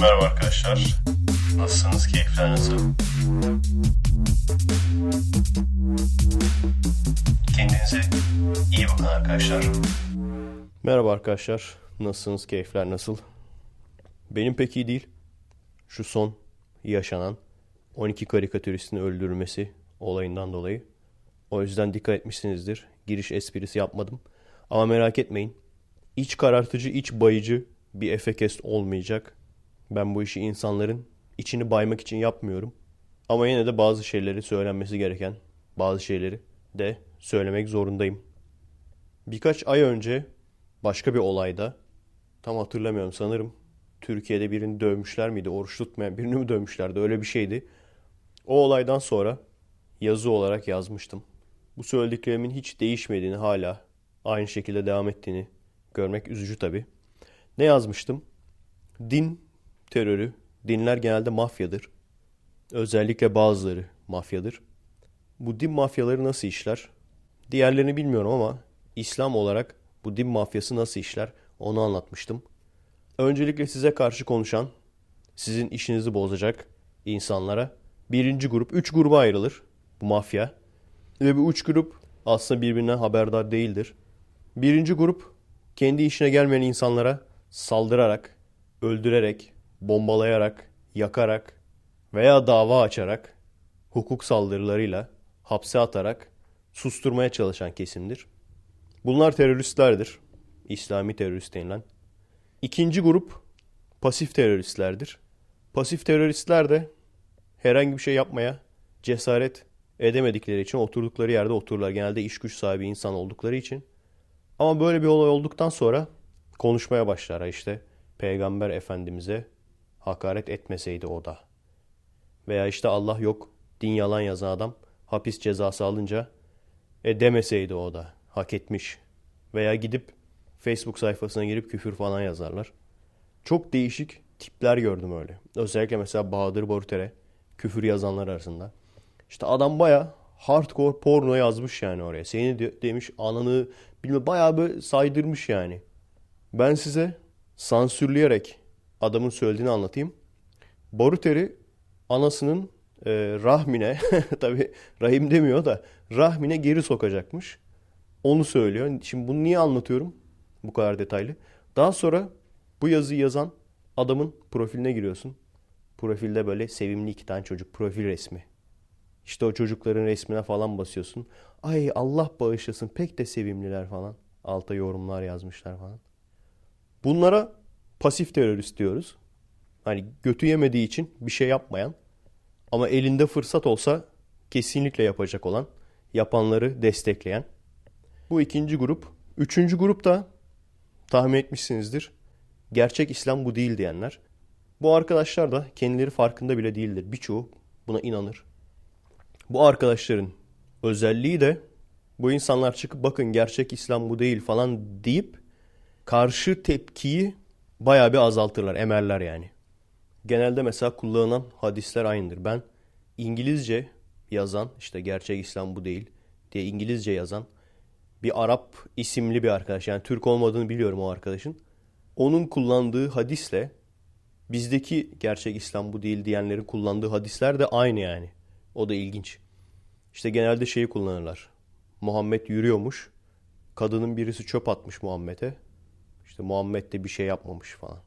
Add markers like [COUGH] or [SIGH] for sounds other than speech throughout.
Merhaba arkadaşlar. Nasılsınız? Keyifler nasıl? Kendinize iyi bakın arkadaşlar. Merhaba arkadaşlar. Nasılsınız? Keyifler nasıl? Benim pek iyi değil. Şu son yaşanan 12 karikatüristin öldürülmesi olayından dolayı. O yüzden dikkat etmişsinizdir. Giriş esprisi yapmadım. Ama merak etmeyin. İç karartıcı, iç bayıcı bir efekest olmayacak. Ben bu işi insanların içini baymak için yapmıyorum. Ama yine de bazı şeyleri söylenmesi gereken bazı şeyleri de söylemek zorundayım. Birkaç ay önce başka bir olayda tam hatırlamıyorum sanırım Türkiye'de birini dövmüşler miydi? Oruç tutmayan birini mi dövmüşlerdi? Öyle bir şeydi. O olaydan sonra yazı olarak yazmıştım. Bu söylediklerimin hiç değişmediğini hala aynı şekilde devam ettiğini görmek üzücü tabii. Ne yazmıştım? Din terörü, dinler genelde mafyadır. Özellikle bazıları mafyadır. Bu din mafyaları nasıl işler? Diğerlerini bilmiyorum ama İslam olarak bu din mafyası nasıl işler onu anlatmıştım. Öncelikle size karşı konuşan, sizin işinizi bozacak insanlara birinci grup, üç gruba ayrılır bu mafya. Ve bu üç grup aslında birbirinden haberdar değildir. Birinci grup kendi işine gelmeyen insanlara saldırarak, öldürerek, bombalayarak, yakarak veya dava açarak, hukuk saldırılarıyla hapse atarak susturmaya çalışan kesimdir. Bunlar teröristlerdir. İslami terörist denilen. İkinci grup pasif teröristlerdir. Pasif teröristler de herhangi bir şey yapmaya cesaret edemedikleri için oturdukları yerde otururlar. Genelde iş güç sahibi insan oldukları için. Ama böyle bir olay olduktan sonra konuşmaya başlar. İşte Peygamber Efendimiz'e hakaret etmeseydi o da. Veya işte Allah yok din yalan yazan adam hapis cezası alınca e demeseydi o da hak etmiş. Veya gidip Facebook sayfasına girip küfür falan yazarlar. Çok değişik tipler gördüm öyle. Özellikle mesela Bahadır Boruter'e küfür yazanlar arasında. İşte adam baya hardcore porno yazmış yani oraya. Seni de, demiş ananı bilmem baya böyle saydırmış yani. Ben size sansürleyerek adamın söylediğini anlatayım. Boruter'i anasının e, rahmine [LAUGHS] tabi rahim demiyor da rahmine geri sokacakmış. Onu söylüyor. Şimdi bunu niye anlatıyorum? Bu kadar detaylı. Daha sonra bu yazıyı yazan adamın profiline giriyorsun. Profilde böyle sevimli iki tane çocuk profil resmi. İşte o çocukların resmine falan basıyorsun. Ay Allah bağışlasın pek de sevimliler falan. Alta yorumlar yazmışlar falan. Bunlara pasif terörist diyoruz. Hani götü yemediği için bir şey yapmayan ama elinde fırsat olsa kesinlikle yapacak olan, yapanları destekleyen. Bu ikinci grup. Üçüncü grup da tahmin etmişsinizdir. Gerçek İslam bu değil diyenler. Bu arkadaşlar da kendileri farkında bile değildir. Birçoğu buna inanır. Bu arkadaşların özelliği de bu insanlar çıkıp bakın gerçek İslam bu değil falan deyip karşı tepkiyi bayağı bir azaltırlar, emerler yani. Genelde mesela kullanılan hadisler aynıdır. Ben İngilizce yazan, işte gerçek İslam bu değil diye İngilizce yazan bir Arap isimli bir arkadaş. Yani Türk olmadığını biliyorum o arkadaşın. Onun kullandığı hadisle bizdeki gerçek İslam bu değil diyenlerin kullandığı hadisler de aynı yani. O da ilginç. İşte genelde şeyi kullanırlar. Muhammed yürüyormuş. Kadının birisi çöp atmış Muhammed'e. İşte Muhammed de bir şey yapmamış falan.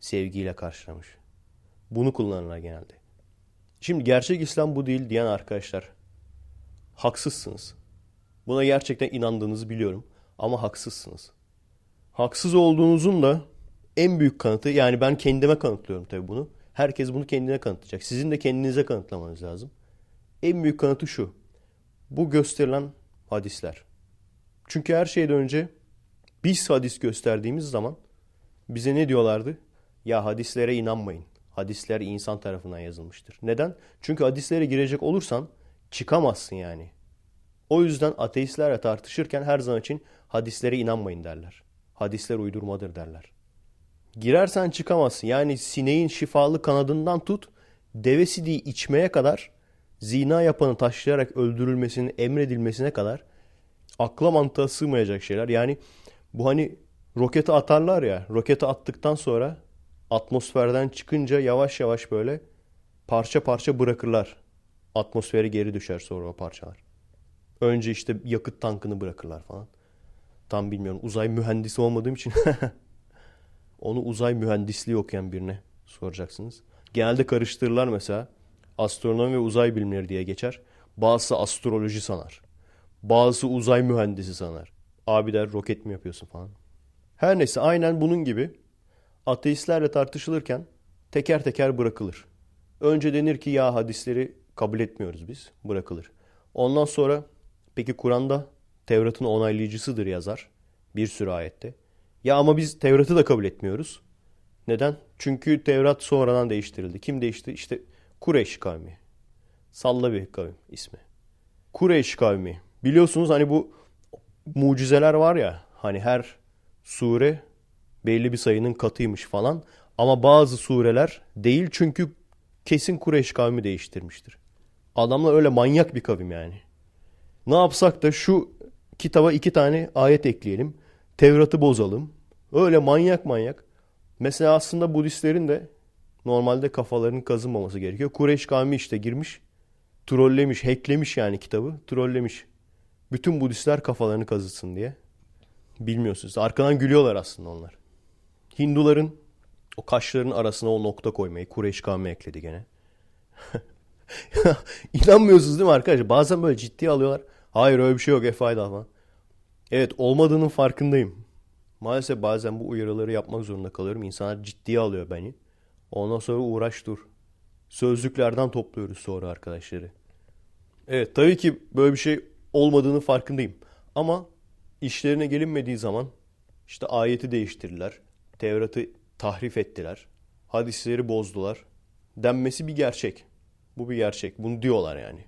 Sevgiyle karşılamış. Bunu kullanırlar genelde. Şimdi gerçek İslam bu değil diyen arkadaşlar haksızsınız. Buna gerçekten inandığınızı biliyorum ama haksızsınız. Haksız olduğunuzun da en büyük kanıtı yani ben kendime kanıtlıyorum tabii bunu. Herkes bunu kendine kanıtlayacak. Sizin de kendinize kanıtlamanız lazım. En büyük kanıtı şu. Bu gösterilen hadisler. Çünkü her şeyden önce biz hadis gösterdiğimiz zaman bize ne diyorlardı? Ya hadislere inanmayın. Hadisler insan tarafından yazılmıştır. Neden? Çünkü hadislere girecek olursan çıkamazsın yani. O yüzden ateistlerle tartışırken her zaman için hadislere inanmayın derler. Hadisler uydurmadır derler. Girersen çıkamazsın. Yani sineğin şifalı kanadından tut, deve sidiği içmeye kadar, zina yapanı taşlayarak öldürülmesinin emredilmesine kadar akla mantığa sığmayacak şeyler. Yani bu hani roketi atarlar ya. Roketi attıktan sonra atmosferden çıkınca yavaş yavaş böyle parça parça bırakırlar. Atmosfere geri düşer sonra o parçalar. Önce işte yakıt tankını bırakırlar falan. Tam bilmiyorum. Uzay mühendisi olmadığım için [LAUGHS] onu uzay mühendisliği okuyan birine soracaksınız. Genelde karıştırırlar mesela. Astronomi ve uzay bilimleri diye geçer. Bazısı astroloji sanar. Bazısı uzay mühendisi sanar. Abi der roket mi yapıyorsun falan. Her neyse aynen bunun gibi ateistlerle tartışılırken teker teker bırakılır. Önce denir ki ya hadisleri kabul etmiyoruz biz. Bırakılır. Ondan sonra peki Kur'an'da Tevrat'ın onaylayıcısıdır yazar. Bir sürü ayette. Ya ama biz Tevrat'ı da kabul etmiyoruz. Neden? Çünkü Tevrat sonradan değiştirildi. Kim değişti? İşte Kureyş kavmi. Salla bir kavim ismi. Kureyş kavmi. Biliyorsunuz hani bu mucizeler var ya hani her sure belli bir sayının katıymış falan. Ama bazı sureler değil çünkü kesin Kureyş kavmi değiştirmiştir. Adamlar öyle manyak bir kavim yani. Ne yapsak da şu kitaba iki tane ayet ekleyelim. Tevrat'ı bozalım. Öyle manyak manyak. Mesela aslında Budistlerin de normalde kafalarının kazınmaması gerekiyor. Kureyş kavmi işte girmiş, trollemiş, hacklemiş yani kitabı, trollemiş. Bütün Budistler kafalarını kazıtsın diye. Bilmiyorsunuz. Arkadan gülüyorlar aslında onlar. Hinduların o kaşların arasına o nokta koymayı Kureyş kavmi ekledi gene. [LAUGHS] İnanmıyorsunuz değil mi arkadaşlar? Bazen böyle ciddi alıyorlar. Hayır öyle bir şey yok Efe falan. Evet olmadığının farkındayım. Maalesef bazen bu uyarıları yapmak zorunda kalıyorum. İnsanlar ciddiye alıyor beni. Ondan sonra uğraş dur. Sözlüklerden topluyoruz sonra arkadaşları. Evet tabii ki böyle bir şey olmadığını farkındayım. Ama işlerine gelinmediği zaman işte ayeti değiştirdiler. Tevrat'ı tahrif ettiler. Hadisleri bozdular. Denmesi bir gerçek. Bu bir gerçek. Bunu diyorlar yani.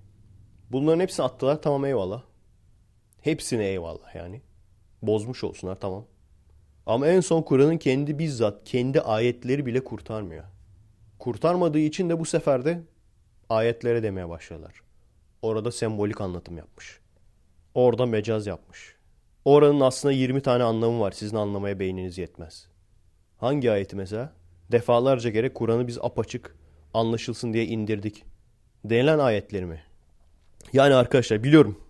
Bunların hepsini attılar tamam eyvallah. Hepsine eyvallah yani. Bozmuş olsunlar tamam. Ama en son Kur'an'ın kendi bizzat kendi ayetleri bile kurtarmıyor. Kurtarmadığı için de bu sefer de ayetlere demeye başladılar. Orada sembolik anlatım yapmış. Orada mecaz yapmış. Oranın aslında 20 tane anlamı var. Sizin anlamaya beyniniz yetmez. Hangi ayeti mesela? Defalarca kere Kur'an'ı biz apaçık anlaşılsın diye indirdik. Denilen ayetleri mi? Yani arkadaşlar biliyorum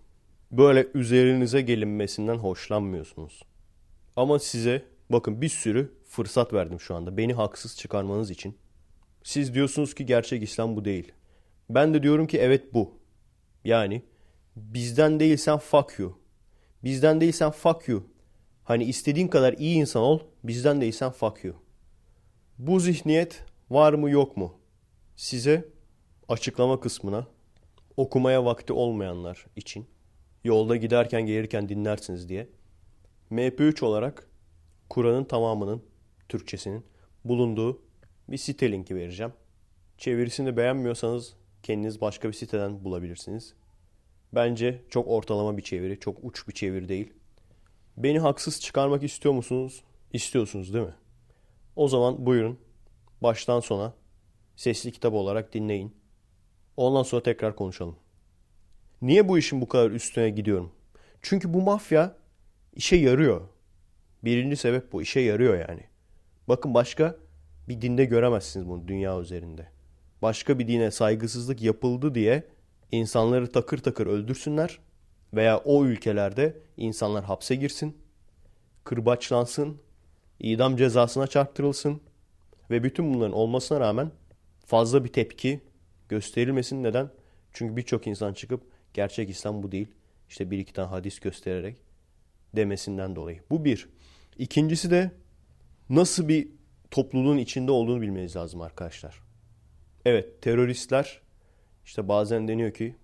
böyle üzerinize gelinmesinden hoşlanmıyorsunuz. Ama size bakın bir sürü fırsat verdim şu anda. Beni haksız çıkarmanız için. Siz diyorsunuz ki gerçek İslam bu değil. Ben de diyorum ki evet bu. Yani bizden değilsen fuck you. Bizden değilsen fuck you. Hani istediğin kadar iyi insan ol, bizden değilsen fuck you. Bu zihniyet var mı yok mu? Size açıklama kısmına okumaya vakti olmayanlar için yolda giderken gelirken dinlersiniz diye MP3 olarak Kur'an'ın tamamının Türkçesinin bulunduğu bir site linki vereceğim. Çevirisini beğenmiyorsanız kendiniz başka bir siteden bulabilirsiniz. Bence çok ortalama bir çeviri, çok uç bir çeviri değil. Beni haksız çıkarmak istiyor musunuz? İstiyorsunuz değil mi? O zaman buyurun baştan sona sesli kitap olarak dinleyin. Ondan sonra tekrar konuşalım. Niye bu işin bu kadar üstüne gidiyorum? Çünkü bu mafya işe yarıyor. Birinci sebep bu. işe yarıyor yani. Bakın başka bir dinde göremezsiniz bunu dünya üzerinde. Başka bir dine saygısızlık yapıldı diye insanları takır takır öldürsünler veya o ülkelerde insanlar hapse girsin, kırbaçlansın, idam cezasına çarptırılsın ve bütün bunların olmasına rağmen fazla bir tepki gösterilmesin. Neden? Çünkü birçok insan çıkıp gerçek İslam bu değil. İşte bir iki tane hadis göstererek demesinden dolayı. Bu bir. İkincisi de nasıl bir topluluğun içinde olduğunu bilmeniz lazım arkadaşlar. Evet teröristler işte bazen deniyor ki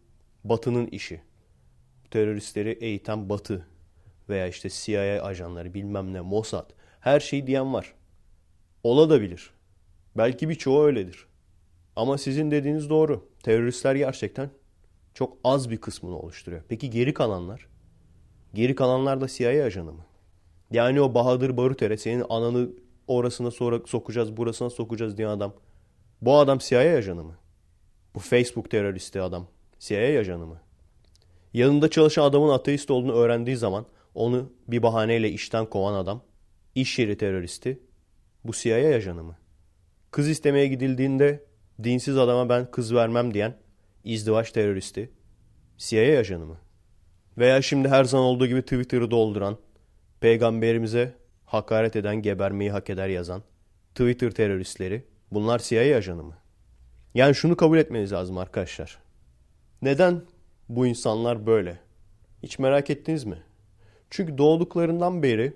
batının işi. Teröristleri eğiten batı veya işte CIA ajanları bilmem ne Mossad her şeyi diyen var. Ola da bilir. Belki birçoğu öyledir. Ama sizin dediğiniz doğru. Teröristler gerçekten çok az bir kısmını oluşturuyor. Peki geri kalanlar? Geri kalanlar da CIA ajanı mı? Yani o Bahadır Barutere senin ananı orasına sonra sokacağız, burasına sokacağız diye adam. Bu adam CIA ajanı mı? Bu Facebook teröristi adam CIA ajanı mı? Yanında çalışan adamın ateist olduğunu öğrendiği zaman onu bir bahaneyle işten kovan adam iş yeri teröristi bu CIA ajanı mı? Kız istemeye gidildiğinde dinsiz adama ben kız vermem diyen izdivaç teröristi CIA ajanı mı? Veya şimdi her zaman olduğu gibi Twitter'ı dolduran, peygamberimize hakaret eden gebermeyi hak eder yazan Twitter teröristleri bunlar CIA ajanı mı? Yani şunu kabul etmeniz lazım arkadaşlar. Neden bu insanlar böyle? Hiç merak ettiniz mi? Çünkü doğduklarından beri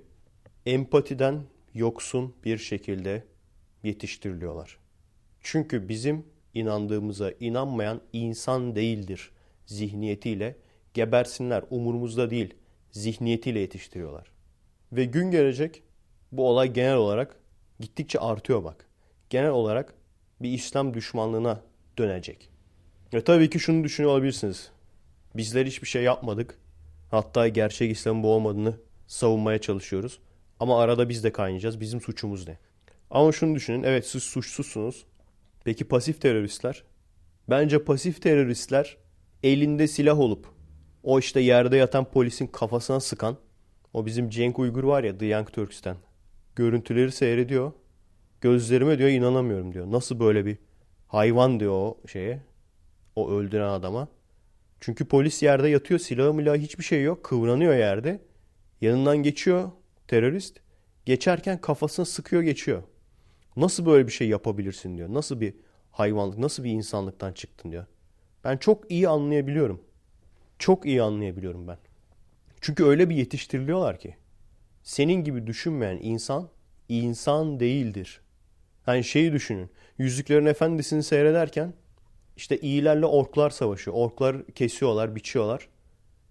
empatiden yoksun bir şekilde yetiştiriliyorlar. Çünkü bizim inandığımıza inanmayan insan değildir zihniyetiyle gebersinler umurumuzda değil zihniyetiyle yetiştiriyorlar. Ve gün gelecek bu olay genel olarak gittikçe artıyor bak. Genel olarak bir İslam düşmanlığına dönecek. Ve tabii ki şunu düşünüyor olabilirsiniz. Bizler hiçbir şey yapmadık. Hatta gerçek İslam'ın bu olmadığını savunmaya çalışıyoruz. Ama arada biz de kaynayacağız. Bizim suçumuz ne? Ama şunu düşünün. Evet siz suçsuzsunuz. Peki pasif teröristler? Bence pasif teröristler elinde silah olup o işte yerde yatan polisin kafasına sıkan o bizim Cenk Uygur var ya The Young Turks'ten. Görüntüleri seyrediyor. Gözlerime diyor inanamıyorum diyor. Nasıl böyle bir hayvan diyor o şeye. O öldüren adama. Çünkü polis yerde yatıyor. Silahı milahı hiçbir şey yok. Kıvranıyor yerde. Yanından geçiyor terörist. Geçerken kafasına sıkıyor geçiyor. Nasıl böyle bir şey yapabilirsin diyor. Nasıl bir hayvanlık, nasıl bir insanlıktan çıktın diyor. Ben çok iyi anlayabiliyorum. Çok iyi anlayabiliyorum ben. Çünkü öyle bir yetiştiriliyorlar ki. Senin gibi düşünmeyen insan insan değildir. Hani şeyi düşünün. Yüzüklerin Efendisi'ni seyrederken işte iyilerle orklar savaşıyor. Orklar kesiyorlar, biçiyorlar.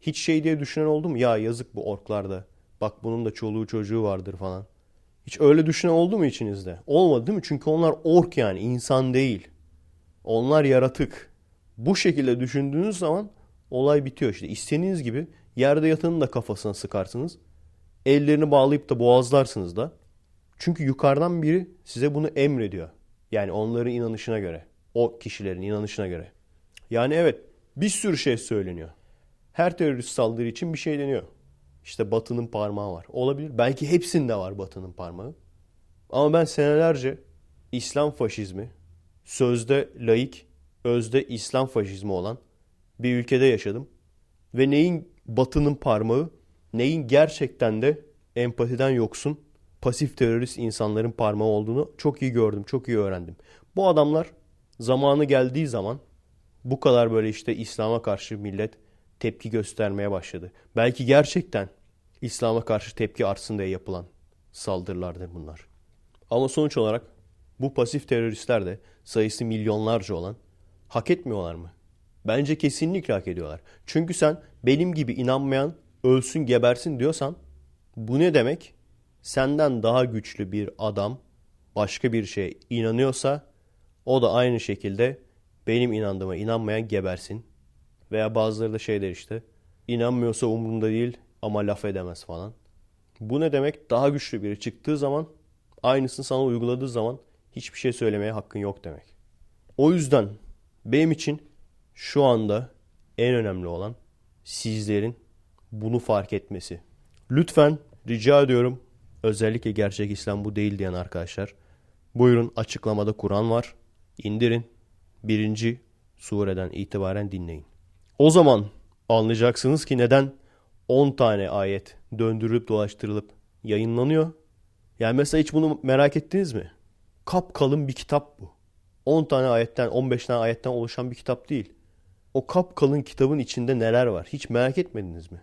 Hiç şey diye düşünen oldu mu? Ya yazık bu orklarda. Bak bunun da çoluğu çocuğu vardır falan. Hiç öyle düşünen oldu mu içinizde? Olmadı değil mi? Çünkü onlar ork yani insan değil. Onlar yaratık. Bu şekilde düşündüğünüz zaman olay bitiyor işte. İstediğiniz gibi yerde yatanın da kafasına sıkarsınız. Ellerini bağlayıp da boğazlarsınız da. Çünkü yukarıdan biri size bunu emrediyor. Yani onların inanışına göre. O kişilerin inanışına göre. Yani evet bir sürü şey söyleniyor. Her terörist saldırı için bir şey deniyor. İşte Batı'nın parmağı var. Olabilir. Belki hepsinde var Batı'nın parmağı. Ama ben senelerce İslam faşizmi, sözde laik, özde İslam faşizmi olan bir ülkede yaşadım. Ve neyin Batı'nın parmağı, neyin gerçekten de empatiden yoksun, pasif terörist insanların parmağı olduğunu çok iyi gördüm, çok iyi öğrendim. Bu adamlar zamanı geldiği zaman bu kadar böyle işte İslam'a karşı millet tepki göstermeye başladı. Belki gerçekten İslam'a karşı tepki artsın diye yapılan saldırılardır bunlar. Ama sonuç olarak bu pasif teröristler de sayısı milyonlarca olan hak etmiyorlar mı? Bence kesinlikle hak ediyorlar. Çünkü sen benim gibi inanmayan ölsün gebersin diyorsan bu ne demek? Senden daha güçlü bir adam başka bir şeye inanıyorsa o da aynı şekilde benim inandığıma inanmayan gebersin. Veya bazıları da şey der işte. İnanmıyorsa umurumda değil ama laf edemez falan. Bu ne demek? Daha güçlü biri çıktığı zaman aynısını sana uyguladığı zaman hiçbir şey söylemeye hakkın yok demek. O yüzden benim için şu anda en önemli olan sizlerin bunu fark etmesi. Lütfen rica ediyorum özellikle gerçek İslam bu değil diyen arkadaşlar. Buyurun açıklamada Kur'an var. İndirin. Birinci sureden itibaren dinleyin. O zaman anlayacaksınız ki neden 10 tane ayet döndürülüp dolaştırılıp yayınlanıyor. Yani mesela hiç bunu merak ettiniz mi? Kap kalın bir kitap bu. 10 tane ayetten 15 tane ayetten oluşan bir kitap değil. O kap kalın kitabın içinde neler var? Hiç merak etmediniz mi?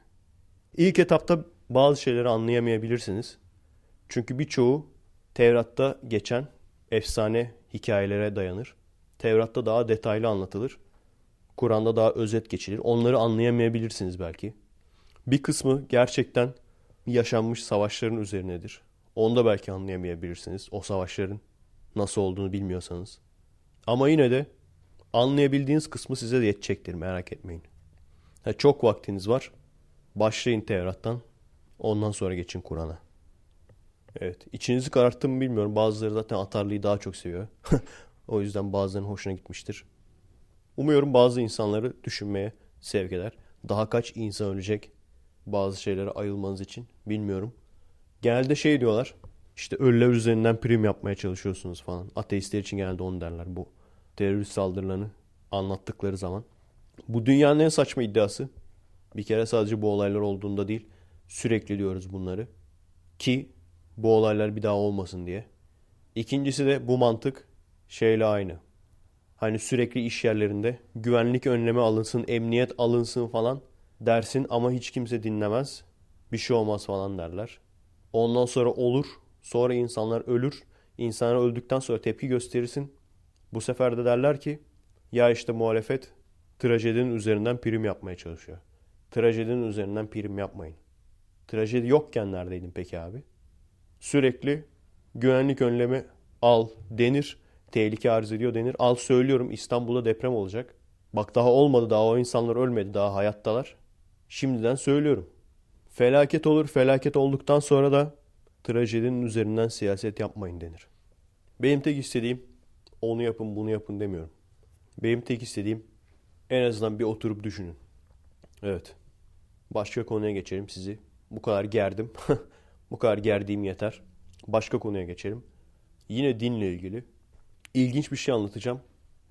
İlk etapta bazı şeyleri anlayamayabilirsiniz. Çünkü birçoğu Tevrat'ta geçen efsane hikayelere dayanır. Tevrat'ta daha detaylı anlatılır. Kur'an'da daha özet geçilir. Onları anlayamayabilirsiniz belki. Bir kısmı gerçekten yaşanmış savaşların üzerinedir. Onu da belki anlayamayabilirsiniz. O savaşların nasıl olduğunu bilmiyorsanız. Ama yine de anlayabildiğiniz kısmı size yetecektir merak etmeyin. Ha, çok vaktiniz var. Başlayın Tevrat'tan. Ondan sonra geçin Kur'an'a. Evet. içinizi kararttı mı bilmiyorum. Bazıları zaten atarlıyı daha çok seviyor. [LAUGHS] o yüzden bazılarının hoşuna gitmiştir. Umuyorum bazı insanları düşünmeye sevk eder. Daha kaç insan ölecek bazı şeylere ayılmanız için bilmiyorum. Genelde şey diyorlar. İşte ölüler üzerinden prim yapmaya çalışıyorsunuz falan. Ateistler için genelde onu derler bu terörist saldırılarını anlattıkları zaman. Bu dünyanın en saçma iddiası. Bir kere sadece bu olaylar olduğunda değil sürekli diyoruz bunları. Ki bu olaylar bir daha olmasın diye. İkincisi de bu mantık şeyle aynı. Hani sürekli iş yerlerinde güvenlik önlemi alınsın, emniyet alınsın falan dersin ama hiç kimse dinlemez. Bir şey olmaz falan derler. Ondan sonra olur. Sonra insanlar ölür. İnsanlar öldükten sonra tepki gösterirsin. Bu sefer de derler ki ya işte muhalefet trajedinin üzerinden prim yapmaya çalışıyor. Trajedinin üzerinden prim yapmayın. Trajedi yokken neredeydin peki abi? Sürekli güvenlik önlemi al denir. Tehlike arz ediyor denir. Al söylüyorum İstanbul'da deprem olacak. Bak daha olmadı daha o insanlar ölmedi daha hayattalar. Şimdiden söylüyorum. Felaket olur felaket olduktan sonra da trajedinin üzerinden siyaset yapmayın denir. Benim tek istediğim onu yapın bunu yapın demiyorum. Benim tek istediğim en azından bir oturup düşünün. Evet. Başka konuya geçelim sizi. Bu kadar gerdim. [LAUGHS] bu kadar gerdiğim yeter. Başka konuya geçelim. Yine dinle ilgili. İlginç bir şey anlatacağım.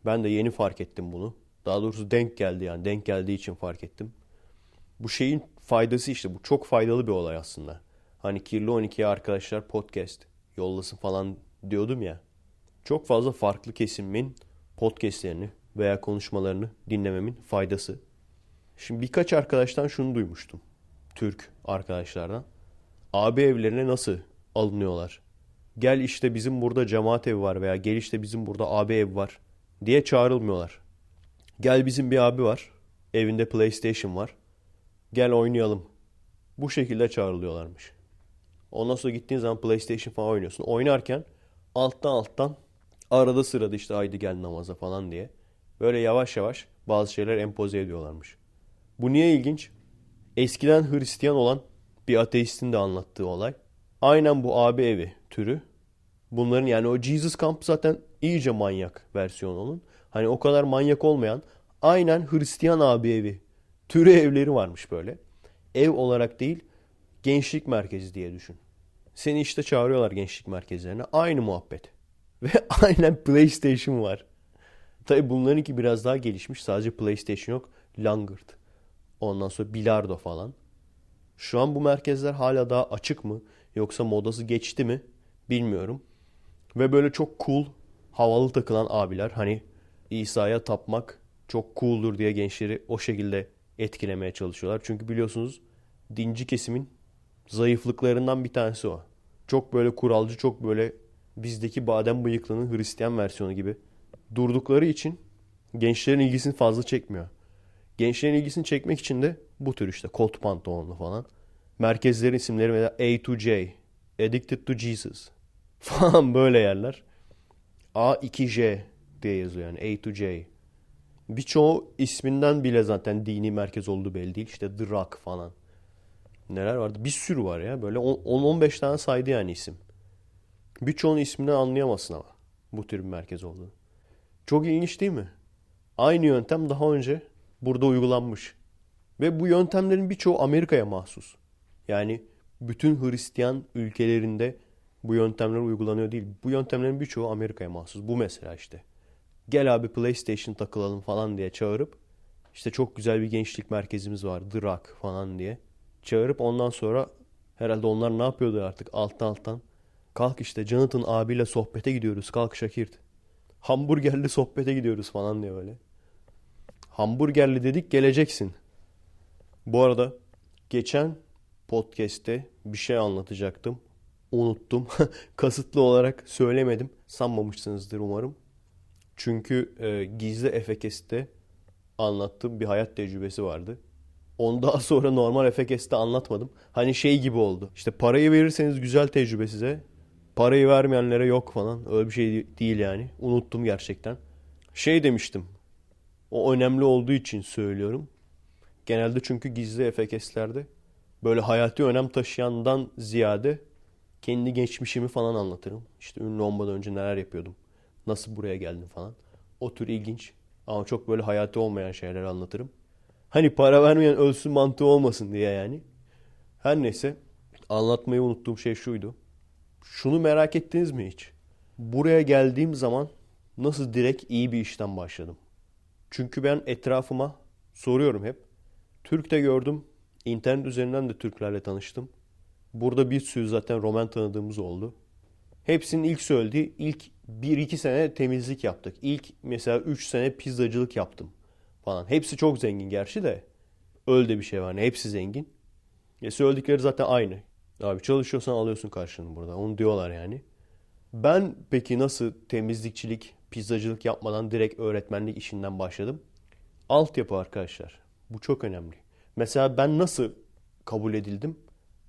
Ben de yeni fark ettim bunu. Daha doğrusu denk geldi yani. Denk geldiği için fark ettim. Bu şeyin faydası işte. Bu çok faydalı bir olay aslında. Hani Kirli 12'ye arkadaşlar podcast yollasın falan diyordum ya. Çok fazla farklı kesimin podcastlerini veya konuşmalarını dinlememin faydası. Şimdi birkaç arkadaştan şunu duymuştum. Türk arkadaşlardan. Abi evlerine nasıl alınıyorlar? Gel işte bizim burada cemaat evi var veya gel işte bizim burada abi ev var diye çağrılmıyorlar. Gel bizim bir abi var. Evinde PlayStation var. Gel oynayalım. Bu şekilde çağrılıyorlarmış. Ondan sonra gittiğin zaman PlayStation falan oynuyorsun. Oynarken alttan alttan arada sırada işte haydi gel namaza falan diye. Böyle yavaş yavaş bazı şeyler empoze ediyorlarmış. Bu niye ilginç? Eskiden Hristiyan olan bir ateistin de anlattığı olay. Aynen bu abi evi türü. Bunların yani o Jesus Camp zaten iyice manyak versiyon onun. Hani o kadar manyak olmayan aynen Hristiyan abi evi türü evleri varmış böyle. Ev olarak değil gençlik merkezi diye düşün. Seni işte çağırıyorlar gençlik merkezlerine. Aynı muhabbet. [LAUGHS] Ve aynen PlayStation var. Tabi bunlarınki biraz daha gelişmiş. Sadece PlayStation yok. Langırt. Ondan sonra bilardo falan. Şu an bu merkezler hala daha açık mı? Yoksa modası geçti mi? Bilmiyorum. Ve böyle çok cool, havalı takılan abiler. Hani İsa'ya tapmak çok cool'dur diye gençleri o şekilde etkilemeye çalışıyorlar. Çünkü biliyorsunuz dinci kesimin zayıflıklarından bir tanesi o. Çok böyle kuralcı, çok böyle bizdeki badem bıyıklının Hristiyan versiyonu gibi durdukları için gençlerin ilgisini fazla çekmiyor. Gençlerin ilgisini çekmek için de bu tür işte kot pantolonlu falan. Merkezlerin isimleri mesela A to J, Addicted to Jesus [LAUGHS] falan böyle yerler. A2J diye yazıyor yani A to J. Birçoğu isminden bile zaten dini merkez olduğu belli değil. İşte The Rock falan. Neler vardı? Bir sürü var ya. Böyle 10-15 tane saydı yani isim. Birçoğunun isminden anlayamazsın ama. Bu tür bir merkez olduğunu. Çok ilginç değil mi? Aynı yöntem daha önce burada uygulanmış. Ve bu yöntemlerin birçoğu Amerika'ya mahsus. Yani bütün Hristiyan ülkelerinde bu yöntemler uygulanıyor değil. Bu yöntemlerin birçoğu Amerika'ya mahsus. Bu mesela işte. Gel abi PlayStation takılalım falan diye çağırıp işte çok güzel bir gençlik merkezimiz var. The Rock falan diye. Çağırıp ondan sonra herhalde onlar ne yapıyordu artık alttan alttan. Kalk işte Jonathan abiyle sohbete gidiyoruz. Kalk Şakirt. Hamburgerli sohbete gidiyoruz falan diye böyle. Hamburgerli dedik geleceksin. Bu arada geçen podcast'te bir şey anlatacaktım. Unuttum. [LAUGHS] Kasıtlı olarak söylemedim. Sanmamışsınızdır umarım. Çünkü e, gizli Efekes'te anlattığım bir hayat tecrübesi vardı. Onu daha [LAUGHS] sonra normal Efekes'te anlatmadım. Hani şey gibi oldu. İşte parayı verirseniz güzel tecrübe size. Parayı vermeyenlere yok falan. Öyle bir şey değil yani. Unuttum gerçekten. Şey demiştim. O önemli olduğu için söylüyorum. Genelde çünkü gizli efekeslerde böyle hayati önem taşıyandan ziyade kendi geçmişimi falan anlatırım. İşte ünlü olmadan önce neler yapıyordum. Nasıl buraya geldim falan. O tür ilginç ama çok böyle hayati olmayan şeyler anlatırım. Hani para vermeyen ölsün mantığı olmasın diye yani. Her neyse anlatmayı unuttuğum şey şuydu. şunu merak ettiniz mi hiç? Buraya geldiğim zaman nasıl direkt iyi bir işten başladım? Çünkü ben etrafıma soruyorum hep. Türk'te gördüm. İnternet üzerinden de Türklerle tanıştım. Burada bir sürü zaten roman tanıdığımız oldu. Hepsinin ilk söylediği ilk 1-2 sene temizlik yaptık. İlk mesela 3 sene pizzacılık yaptım falan. Hepsi çok zengin gerçi de. Öyle de bir şey var. Yani hepsi zengin. Ya söyledikleri zaten aynı. Abi çalışıyorsan alıyorsun karşılığını burada. Onu diyorlar yani. Ben peki nasıl temizlikçilik, pizzacılık yapmadan direkt öğretmenlik işinden başladım? Altyapı arkadaşlar. Bu çok önemli. Mesela ben nasıl kabul edildim?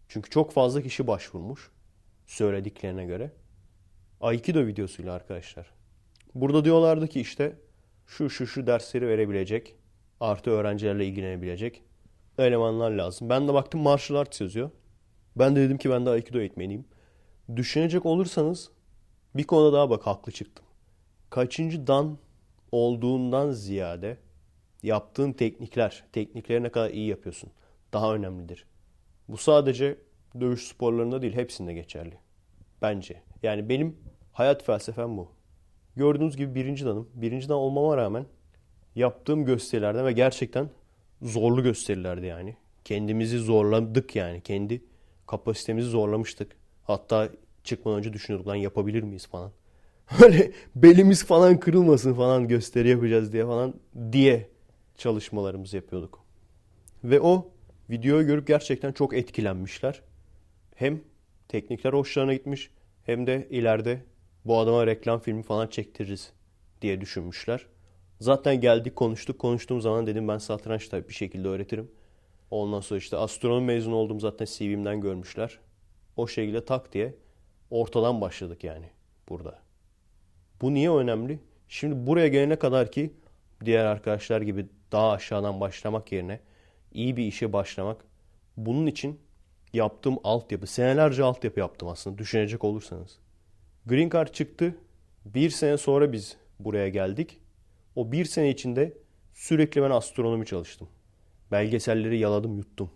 Çünkü çok fazla kişi başvurmuş söylediklerine göre. Aikido videosuyla arkadaşlar. Burada diyorlardı ki işte şu şu şu dersleri verebilecek, artı öğrencilerle ilgilenebilecek elemanlar lazım. Ben de baktım martial arts yazıyor. Ben de dedim ki ben de Aikido eğitmeniyim. Düşünecek olursanız bir konuda daha bak haklı çıktım. Kaçıncı dan olduğundan ziyade yaptığın teknikler, teknikleri ne kadar iyi yapıyorsun daha önemlidir. Bu sadece dövüş sporlarında değil hepsinde geçerli. Bence. Yani benim hayat felsefem bu. Gördüğünüz gibi birinci danım. Birinci dan olmama rağmen yaptığım gösterilerden ve gerçekten zorlu gösterilerdi yani. Kendimizi zorladık yani. Kendi kapasitemizi zorlamıştık. Hatta çıkmadan önce düşünüyorduk lan yapabilir miyiz falan. [LAUGHS] Öyle belimiz falan kırılmasın falan gösteri yapacağız diye falan diye çalışmalarımızı yapıyorduk. Ve o videoyu görüp gerçekten çok etkilenmişler. Hem teknikler hoşlarına gitmiş hem de ileride bu adama reklam filmi falan çektiririz diye düşünmüşler. Zaten geldik konuştuk. Konuştuğum zaman dedim ben satranç da bir şekilde öğretirim. Ondan sonra işte astronomi mezunu oldum zaten CV'mden görmüşler. O şekilde tak diye ortadan başladık yani burada. Bu niye önemli? Şimdi buraya gelene kadar ki diğer arkadaşlar gibi daha aşağıdan başlamak yerine iyi bir işe başlamak. Bunun için yaptığım altyapı, senelerce altyapı yaptım aslında düşünecek olursanız. Green Card çıktı. Bir sene sonra biz buraya geldik. O bir sene içinde sürekli ben astronomi çalıştım. Belgeselleri yaladım yuttum.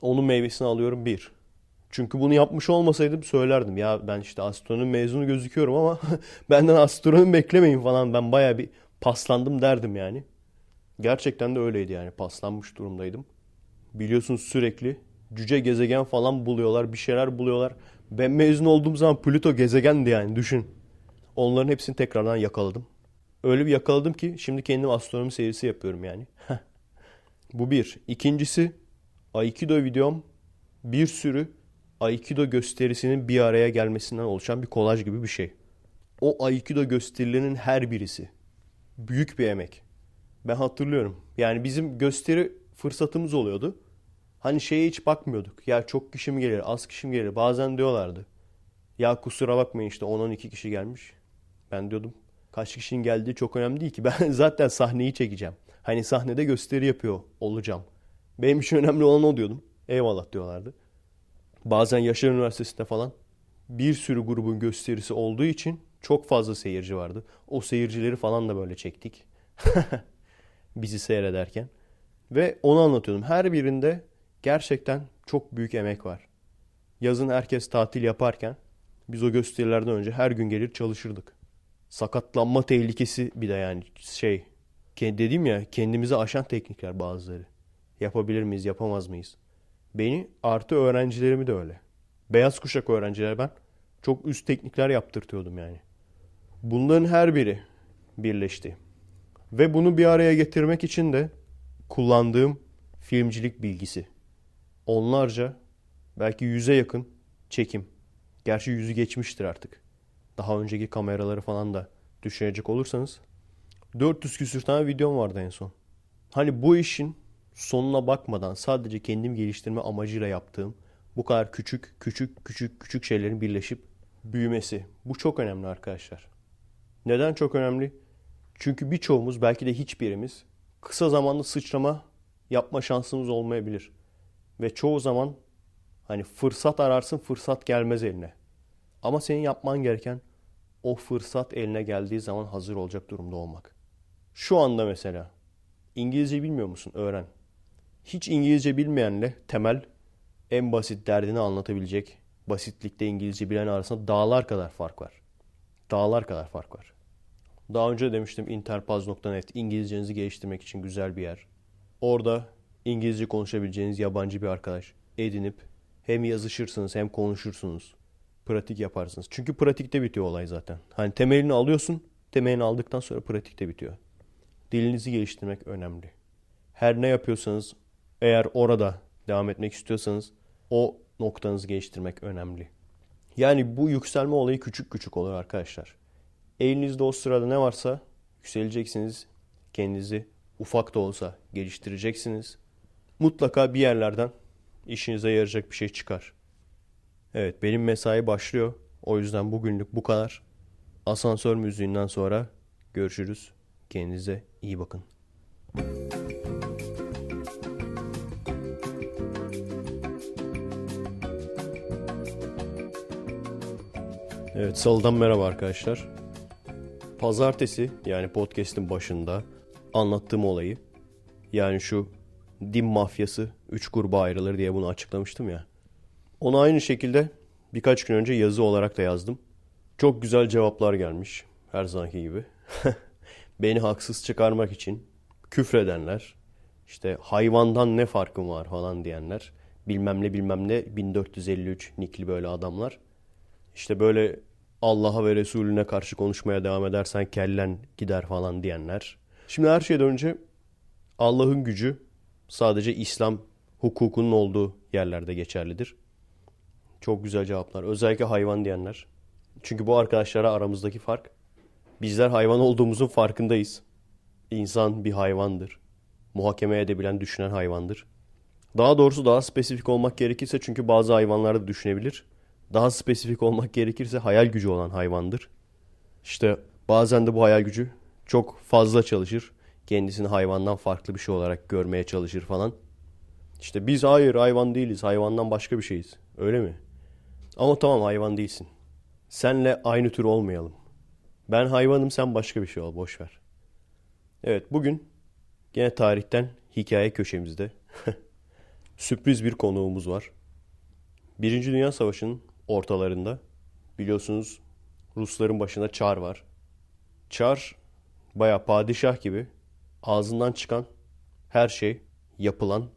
Onun meyvesini alıyorum bir. Çünkü bunu yapmış olmasaydım söylerdim. Ya ben işte astronomi mezunu gözüküyorum ama [LAUGHS] benden astronomi beklemeyin falan. Ben baya bir paslandım derdim yani. Gerçekten de öyleydi yani paslanmış durumdaydım. Biliyorsunuz sürekli cüce gezegen falan buluyorlar, bir şeyler buluyorlar. Ben mezun olduğum zaman Plüto gezegendi yani düşün. Onların hepsini tekrardan yakaladım. Öyle bir yakaladım ki şimdi kendim astronomi serisi yapıyorum yani. Bu bir. İkincisi Aikido videom bir sürü Aikido gösterisinin bir araya gelmesinden oluşan bir kolaj gibi bir şey. O Aikido gösterilerinin her birisi büyük bir emek. Ben hatırlıyorum. Yani bizim gösteri fırsatımız oluyordu. Hani şeye hiç bakmıyorduk. Ya çok kişi mi gelir, az kişi mi gelir? Bazen diyorlardı. Ya kusura bakmayın işte 10-12 kişi gelmiş. Ben diyordum kaç kişinin geldiği çok önemli değil ki. [LAUGHS] Ben zaten sahneyi çekeceğim. Hani sahnede gösteri yapıyor olacağım. Benim için önemli olan o diyordum. Eyvallah diyorlardı. Bazen Yaşar Üniversitesi'nde falan bir sürü grubun gösterisi olduğu için çok fazla seyirci vardı. O seyircileri falan da böyle çektik. [LAUGHS] Bizi seyrederken. Ve onu anlatıyordum. Her birinde gerçekten çok büyük emek var. Yazın herkes tatil yaparken biz o gösterilerden önce her gün gelir çalışırdık. Sakatlanma tehlikesi bir de yani şey dedim ya kendimizi aşan teknikler bazıları. Yapabilir miyiz yapamaz mıyız? Beni artı öğrencilerimi de öyle. Beyaz kuşak öğrenciler ben çok üst teknikler yaptırtıyordum yani. Bunların her biri birleşti. Ve bunu bir araya getirmek için de kullandığım filmcilik bilgisi. Onlarca belki yüze yakın çekim. Gerçi yüzü geçmiştir artık. Daha önceki kameraları falan da düşünecek olursanız. 400 küsür tane videom vardı en son. Hani bu işin sonuna bakmadan sadece kendim geliştirme amacıyla yaptığım bu kadar küçük küçük küçük küçük şeylerin birleşip büyümesi. Bu çok önemli arkadaşlar. Neden çok önemli? Çünkü birçoğumuz belki de hiçbirimiz kısa zamanda sıçrama yapma şansımız olmayabilir. Ve çoğu zaman hani fırsat ararsın fırsat gelmez eline. Ama senin yapman gereken o fırsat eline geldiği zaman hazır olacak durumda olmak. Şu anda mesela İngilizce bilmiyor musun? Öğren. Hiç İngilizce bilmeyenle temel en basit derdini anlatabilecek basitlikte İngilizce bilen arasında dağlar kadar fark var. Dağlar kadar fark var. Daha önce demiştim interpaz.net İngilizcenizi geliştirmek için güzel bir yer. Orada İngilizce konuşabileceğiniz yabancı bir arkadaş edinip hem yazışırsınız hem konuşursunuz. Pratik yaparsınız. Çünkü pratikte bitiyor olay zaten. Hani temelini alıyorsun. Temelini aldıktan sonra pratikte bitiyor. Dilinizi geliştirmek önemli. Her ne yapıyorsanız eğer orada devam etmek istiyorsanız o noktanızı geliştirmek önemli. Yani bu yükselme olayı küçük küçük olur arkadaşlar. Elinizde o sırada ne varsa yükseleceksiniz. Kendinizi ufak da olsa geliştireceksiniz. Mutlaka bir yerlerden işinize yarayacak bir şey çıkar. Evet benim mesai başlıyor. O yüzden bugünlük bu kadar. Asansör müziğinden sonra görüşürüz. Kendinize iyi bakın. Evet salıdan merhaba arkadaşlar. Pazartesi yani podcast'in başında anlattığım olayı yani şu din mafyası 3 gruba ayrılır diye bunu açıklamıştım ya. Onu aynı şekilde birkaç gün önce yazı olarak da yazdım. Çok güzel cevaplar gelmiş her zamanki gibi. [LAUGHS] Beni haksız çıkarmak için küfredenler, işte hayvandan ne farkım var falan diyenler, bilmem ne bilmem ne 1453 nikli böyle adamlar. İşte böyle Allah'a ve Resulüne karşı konuşmaya devam edersen kellen gider falan diyenler. Şimdi her şeyden önce Allah'ın gücü sadece İslam hukukunun olduğu yerlerde geçerlidir. Çok güzel cevaplar. Özellikle hayvan diyenler. Çünkü bu arkadaşlara aramızdaki fark. Bizler hayvan olduğumuzun farkındayız. İnsan bir hayvandır. Muhakeme edebilen, düşünen hayvandır. Daha doğrusu daha spesifik olmak gerekirse çünkü bazı hayvanlar da düşünebilir. Daha spesifik olmak gerekirse hayal gücü olan hayvandır. İşte bazen de bu hayal gücü çok fazla çalışır. Kendisini hayvandan farklı bir şey olarak görmeye çalışır falan. İşte biz hayır hayvan değiliz. Hayvandan başka bir şeyiz. Öyle mi? Ama tamam hayvan değilsin. Senle aynı tür olmayalım. Ben hayvanım sen başka bir şey ol. Boş ver. Evet bugün gene tarihten hikaye köşemizde [LAUGHS] sürpriz bir konuğumuz var. Birinci Dünya Savaşı'nın ortalarında biliyorsunuz Rusların başında Çar var. Çar baya padişah gibi ağzından çıkan her şey yapılan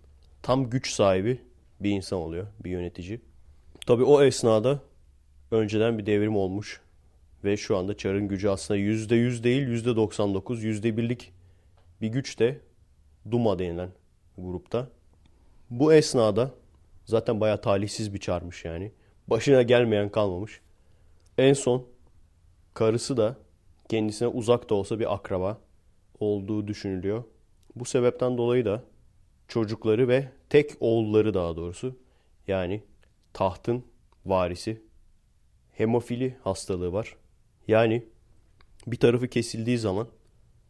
tam güç sahibi bir insan oluyor, bir yönetici. Tabi o esnada önceden bir devrim olmuş ve şu anda Çar'ın gücü aslında %100 değil %99, %1'lik bir güç de Duma denilen grupta. Bu esnada zaten bayağı talihsiz bir çarmış yani. Başına gelmeyen kalmamış. En son karısı da kendisine uzak da olsa bir akraba olduğu düşünülüyor. Bu sebepten dolayı da çocukları ve tek oğulları daha doğrusu yani tahtın varisi hemofili hastalığı var. Yani bir tarafı kesildiği zaman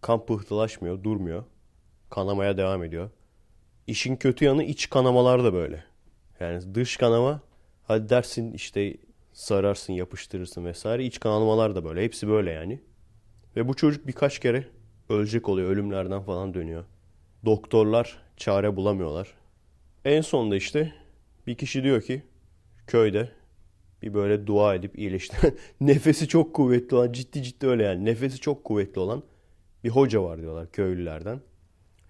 kan pıhtılaşmıyor, durmuyor. Kanamaya devam ediyor. İşin kötü yanı iç kanamalar da böyle. Yani dış kanama hadi dersin işte sararsın, yapıştırırsın vesaire. İç kanamalar da böyle. Hepsi böyle yani. Ve bu çocuk birkaç kere ölecek oluyor. Ölümlerden falan dönüyor. Doktorlar çare bulamıyorlar. En sonunda işte bir kişi diyor ki köyde bir böyle dua edip iyileşti. [LAUGHS] Nefesi çok kuvvetli olan ciddi ciddi öyle yani. Nefesi çok kuvvetli olan bir hoca var diyorlar köylülerden.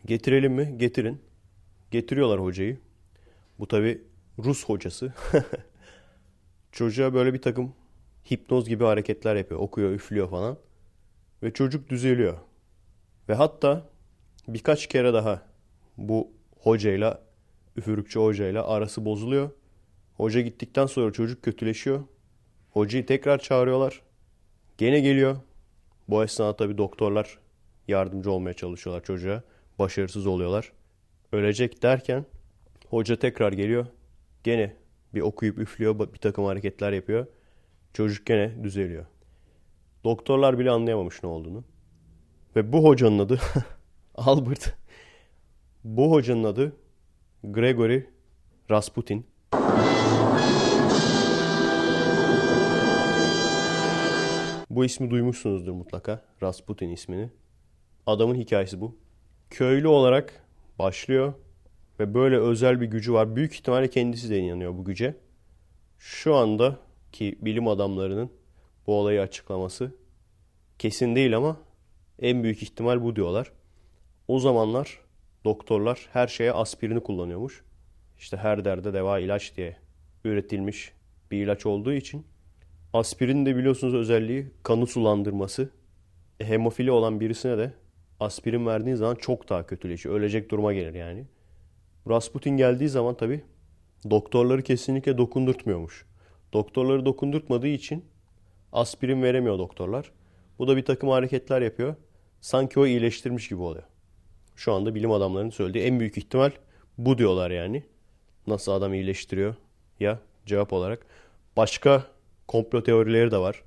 Getirelim mi? Getirin. Getiriyorlar hocayı. Bu tabi Rus hocası. [LAUGHS] Çocuğa böyle bir takım hipnoz gibi hareketler yapıyor. Okuyor, üflüyor falan. Ve çocuk düzeliyor. Ve hatta birkaç kere daha bu hocayla, üfürükçü hocayla arası bozuluyor. Hoca gittikten sonra çocuk kötüleşiyor. Hocayı tekrar çağırıyorlar. Gene geliyor. Bu esnada tabii doktorlar yardımcı olmaya çalışıyorlar çocuğa. Başarısız oluyorlar. Ölecek derken hoca tekrar geliyor. Gene bir okuyup üflüyor, bir takım hareketler yapıyor. Çocuk gene düzeliyor. Doktorlar bile anlayamamış ne olduğunu. Ve bu hocanın adı [LAUGHS] Albert. Bu hocanın adı Gregory Rasputin. Bu ismi duymuşsunuzdur mutlaka. Rasputin ismini. Adamın hikayesi bu. Köylü olarak başlıyor ve böyle özel bir gücü var. Büyük ihtimalle kendisi de inanıyor bu güce. Şu anda ki bilim adamlarının bu olayı açıklaması kesin değil ama en büyük ihtimal bu diyorlar. O zamanlar doktorlar her şeye aspirini kullanıyormuş. İşte her derde deva ilaç diye üretilmiş bir ilaç olduğu için aspirin de biliyorsunuz özelliği kanı sulandırması. E, hemofili olan birisine de aspirin verdiğin zaman çok daha kötüleşiyor. Ölecek duruma gelir yani. Rasputin geldiği zaman tabii doktorları kesinlikle dokundurtmuyormuş. Doktorları dokundurtmadığı için aspirin veremiyor doktorlar. Bu da bir takım hareketler yapıyor. Sanki o iyileştirmiş gibi oluyor. Şu anda bilim adamlarının söylediği en büyük ihtimal bu diyorlar yani. Nasıl adam iyileştiriyor ya cevap olarak. Başka komplo teorileri de var.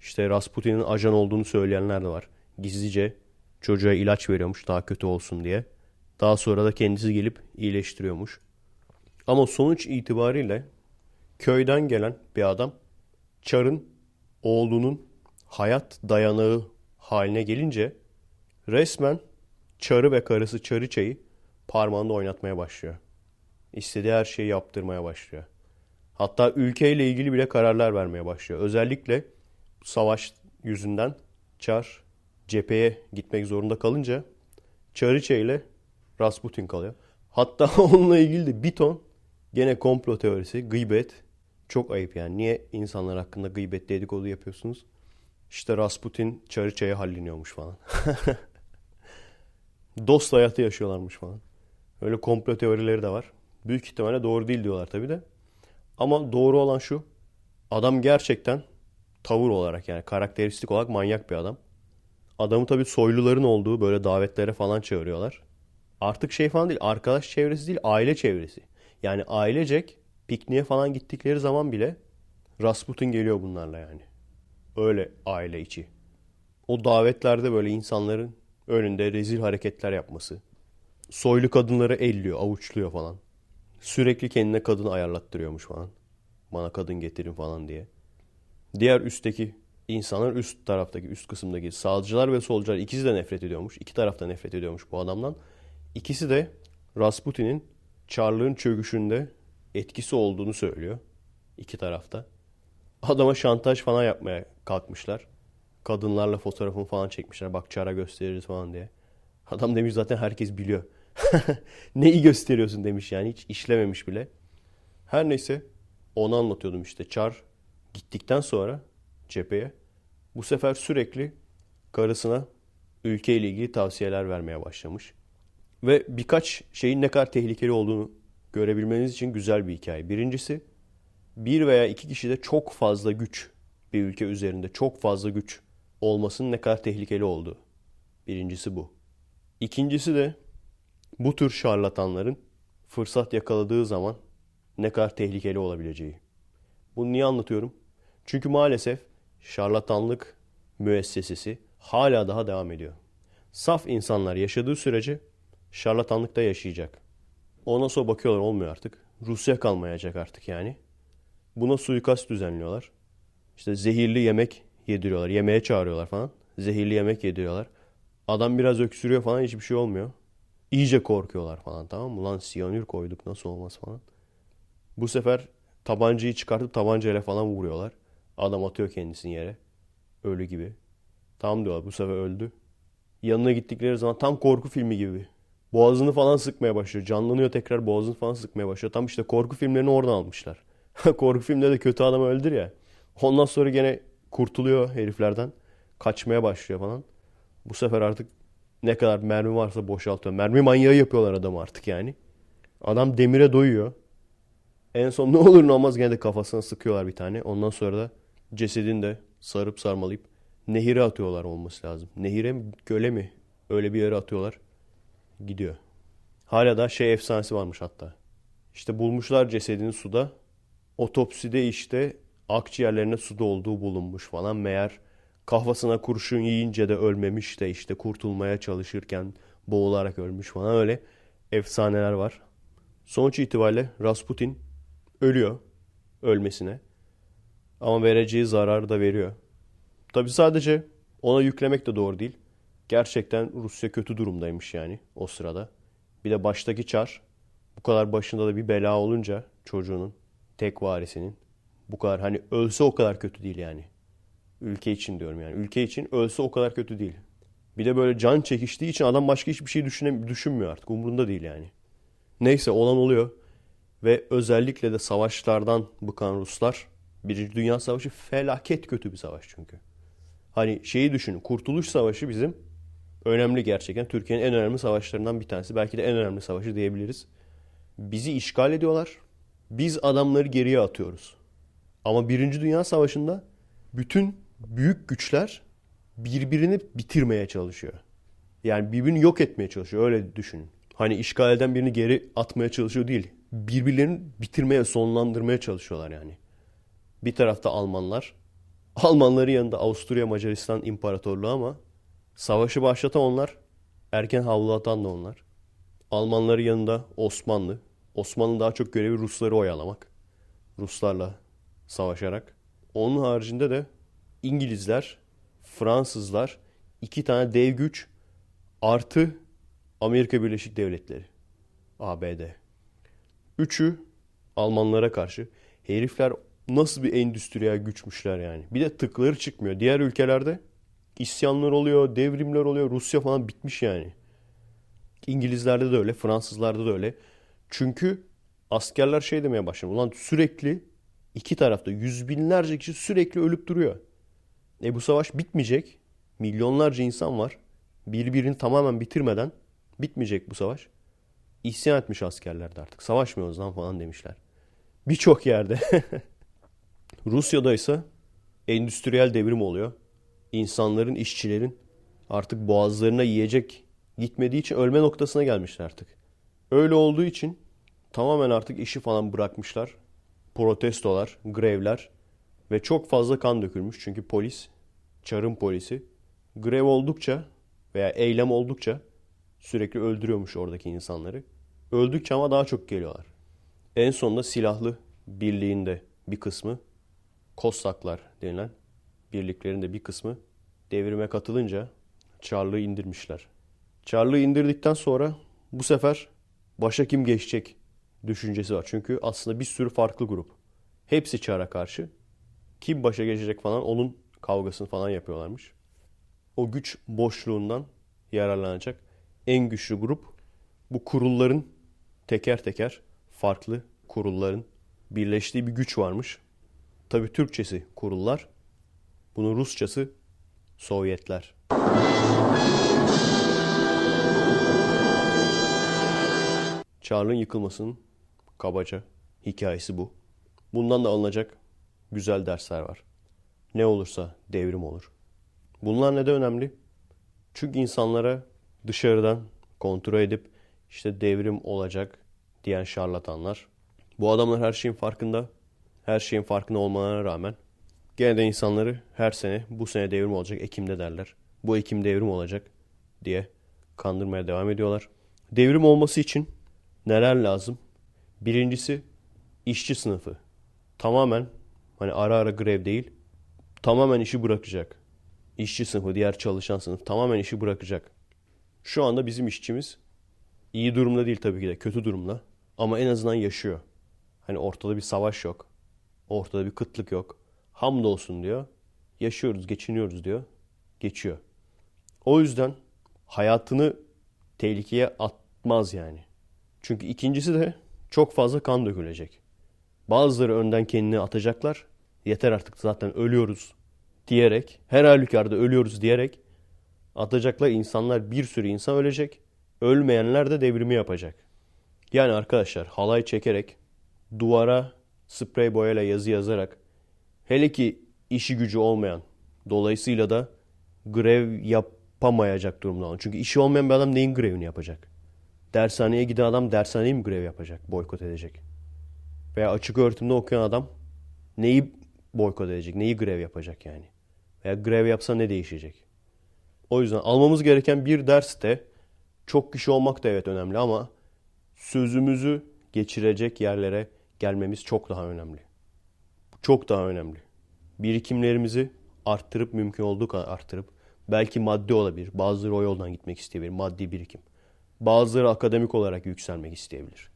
İşte Rasputin'in ajan olduğunu söyleyenler de var. Gizlice çocuğa ilaç veriyormuş daha kötü olsun diye. Daha sonra da kendisi gelip iyileştiriyormuş. Ama sonuç itibariyle köyden gelen bir adam Çar'ın oğlunun hayat dayanağı haline gelince resmen Çar'ı ve karısı Çarıçay'ı parmağında oynatmaya başlıyor. İstediği her şeyi yaptırmaya başlıyor. Hatta ülkeyle ilgili bile kararlar vermeye başlıyor. Özellikle savaş yüzünden Çar cepheye gitmek zorunda kalınca Çarıçay ile Rasputin kalıyor. Hatta [LAUGHS] onunla ilgili de bir ton gene komplo teorisi, gıybet. Çok ayıp yani. Niye insanlar hakkında gıybet dedikodu yapıyorsunuz? İşte Rasputin Çarıçay'a halleniyormuş falan. [LAUGHS] Dost hayatı yaşıyorlarmış falan. Öyle komplo teorileri de var. Büyük ihtimalle doğru değil diyorlar tabii de. Ama doğru olan şu. Adam gerçekten tavır olarak yani karakteristik olarak manyak bir adam. Adamı tabii soyluların olduğu böyle davetlere falan çağırıyorlar. Artık şey falan değil arkadaş çevresi değil aile çevresi. Yani ailecek pikniğe falan gittikleri zaman bile Rasputin geliyor bunlarla yani. Öyle aile içi. O davetlerde böyle insanların önünde rezil hareketler yapması. Soylu kadınları elliyor, avuçluyor falan. Sürekli kendine kadın ayarlattırıyormuş falan. Bana kadın getirin falan diye. Diğer üstteki insanlar üst taraftaki, üst kısımdaki sağcılar ve solcular ikisi de nefret ediyormuş. İki tarafta nefret ediyormuş bu adamdan. İkisi de Rasputin'in Çarlığın çöküşünde etkisi olduğunu söylüyor. İki tarafta. Adama şantaj falan yapmaya kalkmışlar. Kadınlarla fotoğrafını falan çekmişler. Bak Çar'a gösteririz falan diye. Adam demiş zaten herkes biliyor. [LAUGHS] Neyi gösteriyorsun demiş yani hiç işlememiş bile. Her neyse onu anlatıyordum işte. Çar gittikten sonra cepheye bu sefer sürekli karısına ülkeyle ilgili tavsiyeler vermeye başlamış. Ve birkaç şeyin ne kadar tehlikeli olduğunu görebilmeniz için güzel bir hikaye. Birincisi bir veya iki kişide çok fazla güç bir ülke üzerinde çok fazla güç olmasının ne kadar tehlikeli olduğu. Birincisi bu. İkincisi de bu tür şarlatanların fırsat yakaladığı zaman ne kadar tehlikeli olabileceği. Bunu niye anlatıyorum? Çünkü maalesef şarlatanlık müessesesi hala daha devam ediyor. Saf insanlar yaşadığı sürece şarlatanlıkta yaşayacak. Ona sonra bakıyorlar olmuyor artık. Rusya kalmayacak artık yani. Buna suikast düzenliyorlar. İşte zehirli yemek yediriyorlar. Yemeğe çağırıyorlar falan. Zehirli yemek yediriyorlar. Adam biraz öksürüyor falan hiçbir şey olmuyor. İyice korkuyorlar falan tamam mı? Ulan siyanür koyduk nasıl olmaz falan. Bu sefer tabancayı çıkartıp tabancayla falan vuruyorlar. Adam atıyor kendisini yere. Ölü gibi. Tamam diyorlar bu sefer öldü. Yanına gittikleri zaman tam korku filmi gibi. Boğazını falan sıkmaya başlıyor. Canlanıyor tekrar boğazını falan sıkmaya başlıyor. Tam işte korku filmlerini oradan almışlar. [LAUGHS] korku filmde de kötü adam öldür ya. Ondan sonra gene kurtuluyor heriflerden. Kaçmaya başlıyor falan. Bu sefer artık ne kadar mermi varsa boşaltıyor. Mermi manyağı yapıyorlar adamı artık yani. Adam demire doyuyor. En son ne olur ne olmaz gene de kafasına sıkıyorlar bir tane. Ondan sonra da cesedini de sarıp sarmalayıp nehire atıyorlar olması lazım. Nehire mi göle mi öyle bir yere atıyorlar. Gidiyor. Hala da şey efsanesi varmış hatta. İşte bulmuşlar cesedini suda. Otopside işte akciğerlerine suda olduğu bulunmuş falan. Meğer kafasına kurşun yiyince de ölmemiş de işte kurtulmaya çalışırken boğularak ölmüş falan öyle efsaneler var. Sonuç itibariyle Rasputin ölüyor ölmesine. Ama vereceği zararı da veriyor. Tabi sadece ona yüklemek de doğru değil. Gerçekten Rusya kötü durumdaymış yani o sırada. Bir de baştaki çar bu kadar başında da bir bela olunca çocuğunun tek varisinin Bu kadar hani ölse o kadar kötü değil yani. Ülke için diyorum yani. Ülke için ölse o kadar kötü değil. Bir de böyle can çekiştiği için adam başka hiçbir şey düşüne, düşünmüyor artık. Umurunda değil yani. Neyse olan oluyor. Ve özellikle de savaşlardan bıkan Ruslar. Birinci Dünya Savaşı felaket kötü bir savaş çünkü. Hani şeyi düşünün. Kurtuluş Savaşı bizim önemli gerçekten. Türkiye'nin en önemli savaşlarından bir tanesi. Belki de en önemli savaşı diyebiliriz. Bizi işgal ediyorlar. Biz adamları geriye atıyoruz. Ama Birinci Dünya Savaşı'nda bütün büyük güçler birbirini bitirmeye çalışıyor. Yani birbirini yok etmeye çalışıyor. Öyle düşünün. Hani işgal eden birini geri atmaya çalışıyor değil. Birbirlerini bitirmeye, sonlandırmaya çalışıyorlar yani. Bir tarafta Almanlar. Almanların yanında Avusturya Macaristan İmparatorluğu ama savaşı başlatan onlar. Erken havlatan da onlar. Almanların yanında Osmanlı. Osmanlı daha çok görevi Rusları oyalamak. Ruslarla savaşarak. Onun haricinde de İngilizler, Fransızlar, iki tane dev güç artı Amerika Birleşik Devletleri. ABD. Üçü Almanlara karşı. Herifler nasıl bir endüstriyel güçmüşler yani. Bir de tıkları çıkmıyor. Diğer ülkelerde isyanlar oluyor, devrimler oluyor. Rusya falan bitmiş yani. İngilizlerde de öyle, Fransızlarda da öyle. Çünkü askerler şey demeye başladı. Ulan sürekli iki tarafta yüz binlerce kişi sürekli ölüp duruyor. E bu savaş bitmeyecek. Milyonlarca insan var. Birbirini tamamen bitirmeden bitmeyecek bu savaş. İsyan etmiş askerler de artık. Savaşmıyoruz lan falan demişler. Birçok yerde. [LAUGHS] Rusya'da ise endüstriyel devrim oluyor. İnsanların, işçilerin artık boğazlarına yiyecek gitmediği için ölme noktasına gelmişler artık. Öyle olduğu için tamamen artık işi falan bırakmışlar. Protestolar, grevler ve çok fazla kan dökülmüş. Çünkü polis, çarın polisi grev oldukça veya eylem oldukça sürekli öldürüyormuş oradaki insanları. Öldükçe ama daha çok geliyorlar. En sonunda silahlı birliğinde bir kısmı Kosaklar denilen birliklerin de bir kısmı devrime katılınca Çarlığı indirmişler. Çarlığı indirdikten sonra bu sefer başa kim geçecek düşüncesi var. Çünkü aslında bir sürü farklı grup. Hepsi Çar'a karşı. Kim başa geçecek falan onun kavgasını falan yapıyorlarmış. O güç boşluğundan yararlanacak en güçlü grup bu kurulların teker teker farklı kurulların birleştiği bir güç varmış. Tabi Türkçesi kurullar. Bunun Rusçası Sovyetler. Çarlığın yıkılmasının kabaca hikayesi bu. Bundan da alınacak güzel dersler var. Ne olursa devrim olur. Bunlar neden önemli? Çünkü insanlara dışarıdan kontrol edip işte devrim olacak diyen şarlatanlar. Bu adamlar her şeyin farkında. Her şeyin farkında olmalarına rağmen gene de insanları her sene bu sene devrim olacak Ekim'de derler. Bu Ekim devrim olacak diye kandırmaya devam ediyorlar. Devrim olması için neler lazım? Birincisi işçi sınıfı. Tamamen hani ara ara grev değil tamamen işi bırakacak. İşçi sınıfı, diğer çalışan sınıf tamamen işi bırakacak. Şu anda bizim işçimiz iyi durumda değil tabii ki de kötü durumda ama en azından yaşıyor. Hani ortada bir savaş yok. Ortada bir kıtlık yok. Hamdolsun diyor. Yaşıyoruz, geçiniyoruz diyor. Geçiyor. O yüzden hayatını tehlikeye atmaz yani. Çünkü ikincisi de çok fazla kan dökülecek. Bazıları önden kendini atacaklar. Yeter artık zaten ölüyoruz diyerek, her halükarda ölüyoruz diyerek atacaklar insanlar bir sürü insan ölecek. Ölmeyenler de devrimi yapacak. Yani arkadaşlar halay çekerek duvara sprey boyayla yazı yazarak hele ki işi gücü olmayan dolayısıyla da grev yapamayacak durumda olan. Çünkü işi olmayan bir adam neyin grevini yapacak? Dershaneye giden adam dershaneye mi grev yapacak? Boykot edecek. Veya açık öğretimde okuyan adam neyi boykot edecek? Neyi grev yapacak yani? Veya grev yapsa ne değişecek? O yüzden almamız gereken bir ders de çok kişi olmak da evet önemli ama sözümüzü geçirecek yerlere gelmemiz çok daha önemli. Çok daha önemli. Birikimlerimizi arttırıp mümkün olduğu kadar arttırıp belki maddi olabilir. Bazıları o yoldan gitmek isteyebilir. Maddi birikim. Bazıları akademik olarak yükselmek isteyebilir.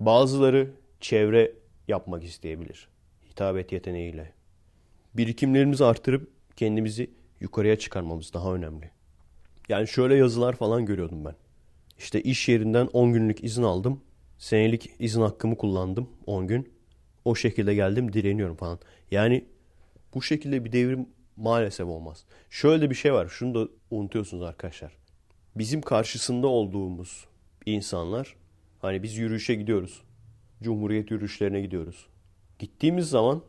Bazıları çevre yapmak isteyebilir. hitabet yeteneğiyle. Birikimlerimizi artırıp kendimizi yukarıya çıkarmamız daha önemli. Yani şöyle yazılar falan görüyordum ben. İşte iş yerinden 10 günlük izin aldım. Senelik izin hakkımı kullandım 10 gün. O şekilde geldim direniyorum falan. Yani bu şekilde bir devrim maalesef olmaz. Şöyle bir şey var. Şunu da unutuyorsunuz arkadaşlar. Bizim karşısında olduğumuz insanlar hani biz yürüyüşe gidiyoruz. Cumhuriyet yürüyüşlerine gidiyoruz. Gittiğimiz zaman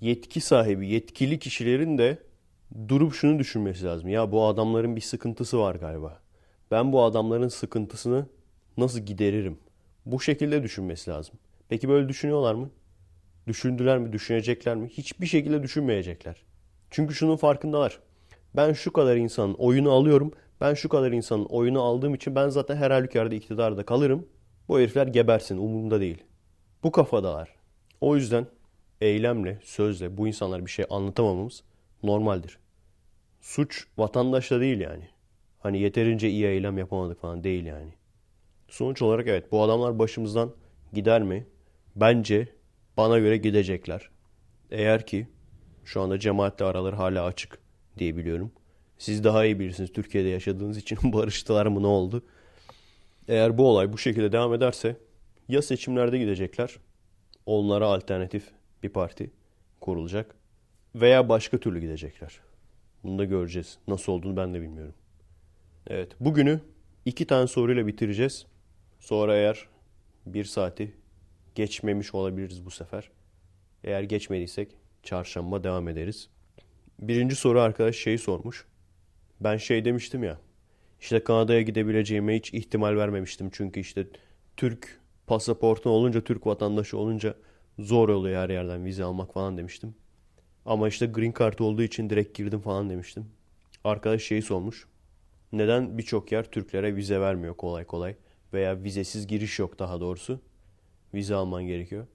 yetki sahibi, yetkili kişilerin de durup şunu düşünmesi lazım. Ya bu adamların bir sıkıntısı var galiba. Ben bu adamların sıkıntısını nasıl gideririm? Bu şekilde düşünmesi lazım. Peki böyle düşünüyorlar mı? Düşündüler mi? Düşünecekler mi? Hiçbir şekilde düşünmeyecekler. Çünkü şunun farkındalar. Ben şu kadar insanın oyunu alıyorum. Ben şu kadar insanın oyunu aldığım için ben zaten her halükarda iktidarda kalırım. Bu herifler gebersin umurumda değil. Bu kafadalar. O yüzden eylemle, sözle bu insanlar bir şey anlatamamamız normaldir. Suç vatandaşla değil yani. Hani yeterince iyi eylem yapamadık falan değil yani. Sonuç olarak evet bu adamlar başımızdan gider mi? Bence bana göre gidecekler. Eğer ki şu anda cemaatle araları hala açık diye biliyorum. Siz daha iyi bilirsiniz Türkiye'de yaşadığınız için [LAUGHS] barıştılar mı ne oldu? Eğer bu olay bu şekilde devam ederse ya seçimlerde gidecekler. Onlara alternatif bir parti kurulacak. Veya başka türlü gidecekler. Bunu da göreceğiz. Nasıl olduğunu ben de bilmiyorum. Evet bugünü iki tane soruyla bitireceğiz. Sonra eğer bir saati geçmemiş olabiliriz bu sefer. Eğer geçmediysek çarşamba devam ederiz. Birinci soru arkadaş şeyi sormuş. Ben şey demiştim ya. İşte Kanada'ya gidebileceğime hiç ihtimal vermemiştim. Çünkü işte Türk pasaportu olunca, Türk vatandaşı olunca zor oluyor her yerden vize almak falan demiştim. Ama işte green card olduğu için direkt girdim falan demiştim. Arkadaş şeyi sormuş. Neden birçok yer Türklere vize vermiyor kolay kolay? Veya vizesiz giriş yok daha doğrusu. Vize alman gerekiyor.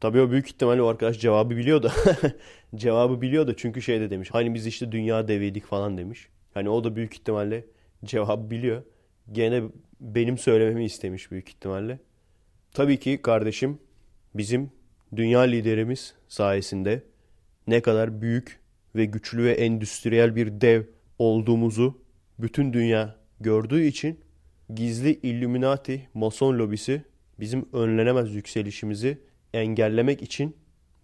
Tabii o büyük ihtimalle o arkadaş cevabı biliyor da. [LAUGHS] cevabı biliyor da çünkü şey de demiş. Hani biz işte dünya deviydik falan demiş. Hani o da büyük ihtimalle cevabı biliyor. Gene benim söylememi istemiş büyük ihtimalle. Tabii ki kardeşim bizim dünya liderimiz sayesinde ne kadar büyük ve güçlü ve endüstriyel bir dev olduğumuzu bütün dünya gördüğü için gizli Illuminati mason lobisi bizim önlenemez yükselişimizi engellemek için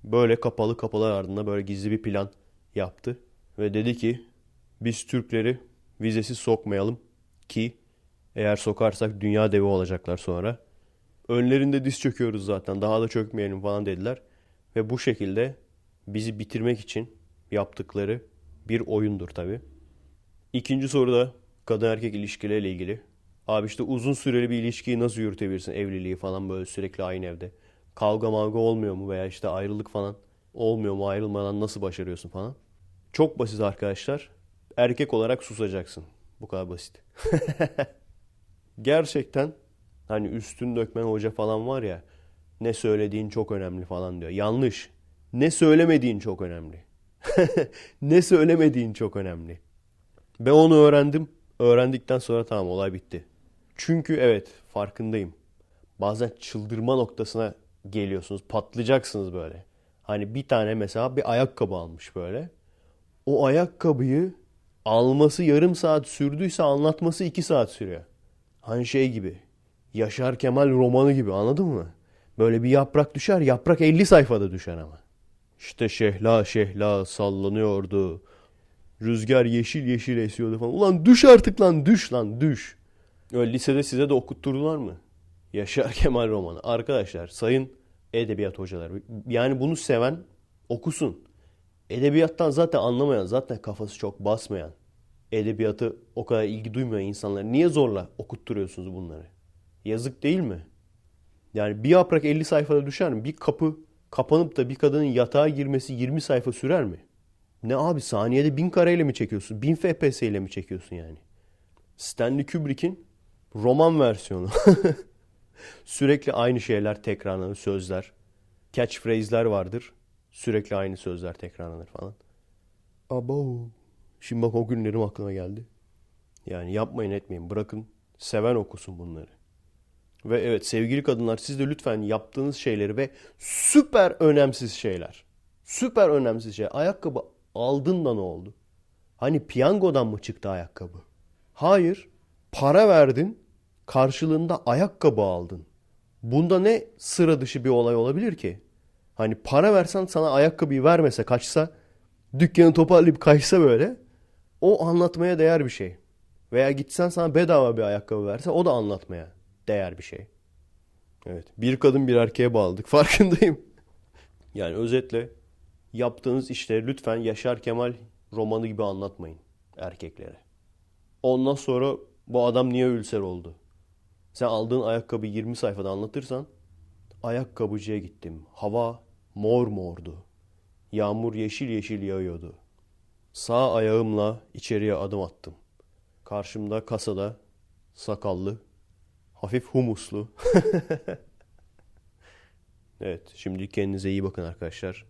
böyle kapalı kapılar ardında böyle gizli bir plan yaptı. Ve dedi ki biz Türkleri vizesiz sokmayalım ki eğer sokarsak dünya devi olacaklar sonra. Önlerinde diz çöküyoruz zaten daha da çökmeyelim falan dediler. Ve bu şekilde bizi bitirmek için yaptıkları bir oyundur tabi. İkinci soru da kadın erkek ilişkileriyle ilgili. Abi işte uzun süreli bir ilişkiyi nasıl yürütebilirsin evliliği falan böyle sürekli aynı evde. Kavga mavga olmuyor mu veya işte ayrılık falan olmuyor mu ayrılmadan nasıl başarıyorsun falan. Çok basit arkadaşlar. Erkek olarak susacaksın. Bu kadar basit. [LAUGHS] Gerçekten hani üstün dökmen hoca falan var ya ne söylediğin çok önemli falan diyor. Yanlış. Ne söylemediğin çok önemli. [LAUGHS] ne söylemediğin çok önemli. Ben onu öğrendim. Öğrendikten sonra tamam olay bitti. Çünkü evet farkındayım. Bazen çıldırma noktasına geliyorsunuz. Patlayacaksınız böyle. Hani bir tane mesela bir ayakkabı almış böyle. O ayakkabıyı alması yarım saat sürdüyse anlatması iki saat sürüyor. Hani şey gibi. Yaşar Kemal romanı gibi anladın mı? Böyle bir yaprak düşer yaprak 50 sayfada düşer ama. İşte şehla şehla sallanıyordu. Rüzgar yeşil yeşil esiyordu falan. Ulan düş artık lan düş lan düş. Öyle lisede size de okutturdular mı? Yaşar [LAUGHS] Kemal romanı. Arkadaşlar sayın edebiyat hocaları. Yani bunu seven okusun. Edebiyattan zaten anlamayan, zaten kafası çok basmayan, edebiyatı o kadar ilgi duymayan insanlar niye zorla okutturuyorsunuz bunları? Yazık değil mi? Yani bir yaprak 50 sayfada düşer mi? Bir kapı kapanıp da bir kadının yatağa girmesi 20 sayfa sürer mi? Ne abi saniyede 1000 kareyle mi çekiyorsun? 1000 FPS ile mi çekiyorsun yani? Stanley Kubrick'in roman versiyonu. [LAUGHS] Sürekli aynı şeyler tekrarlanır, sözler. Catchphrase'ler vardır. Sürekli aynı sözler tekrarlanır falan. Abo. Şimdi bak o günlerim aklıma geldi. Yani yapmayın etmeyin. Bırakın seven okusun bunları. Ve evet sevgili kadınlar siz de lütfen yaptığınız şeyleri ve süper önemsiz şeyler. Süper önemsiz şey. Ayakkabı aldın da ne oldu? Hani piyangodan mı çıktı ayakkabı? Hayır. Para verdin. Karşılığında ayakkabı aldın. Bunda ne sıra dışı bir olay olabilir ki? Hani para versen sana ayakkabıyı vermese kaçsa dükkanı toparlayıp kaçsa böyle o anlatmaya değer bir şey. Veya gitsen sana bedava bir ayakkabı verse o da anlatmaya değer bir şey. Evet. Bir kadın bir erkeğe bağladık. [LAUGHS] Farkındayım. Yani özetle yaptığınız işleri lütfen Yaşar Kemal romanı gibi anlatmayın erkeklere. Ondan sonra bu adam niye ülser oldu? Sen aldığın ayakkabı 20 sayfada anlatırsan ayakkabıcıya gittim. Hava mor mordu. Yağmur yeşil yeşil yağıyordu. Sağ ayağımla içeriye adım attım. Karşımda kasada sakallı, hafif humuslu. [LAUGHS] evet, şimdi kendinize iyi bakın arkadaşlar.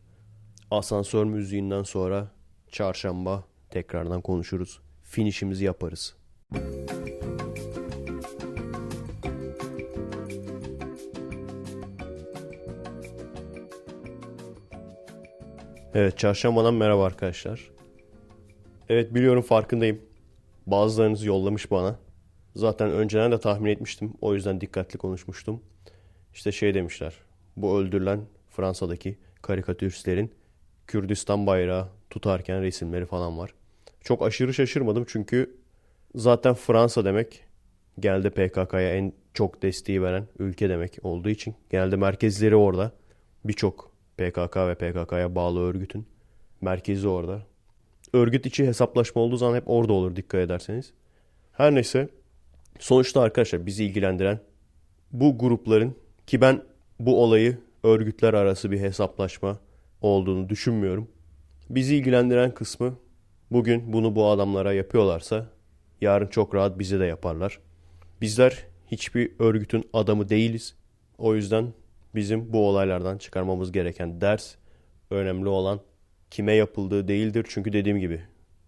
Asansör müziğinden sonra çarşamba tekrardan konuşuruz. Finişimizi yaparız. Evet, çarşambadan merhaba arkadaşlar. Evet biliyorum farkındayım. Bazılarınız yollamış bana. Zaten önceden de tahmin etmiştim. O yüzden dikkatli konuşmuştum. İşte şey demişler. Bu öldürülen Fransa'daki karikatüristlerin Kürdistan bayrağı tutarken resimleri falan var. Çok aşırı şaşırmadım çünkü zaten Fransa demek genelde PKK'ya en çok desteği veren ülke demek olduğu için genelde merkezleri orada. Birçok PKK ve PKK'ya bağlı örgütün merkezi orada. Örgüt içi hesaplaşma olduğu zaman hep orada olur dikkat ederseniz. Her neyse sonuçta arkadaşlar bizi ilgilendiren bu grupların ki ben bu olayı örgütler arası bir hesaplaşma olduğunu düşünmüyorum. Bizi ilgilendiren kısmı bugün bunu bu adamlara yapıyorlarsa yarın çok rahat bize de yaparlar. Bizler hiçbir örgütün adamı değiliz. O yüzden bizim bu olaylardan çıkarmamız gereken ders önemli olan kime yapıldığı değildir. Çünkü dediğim gibi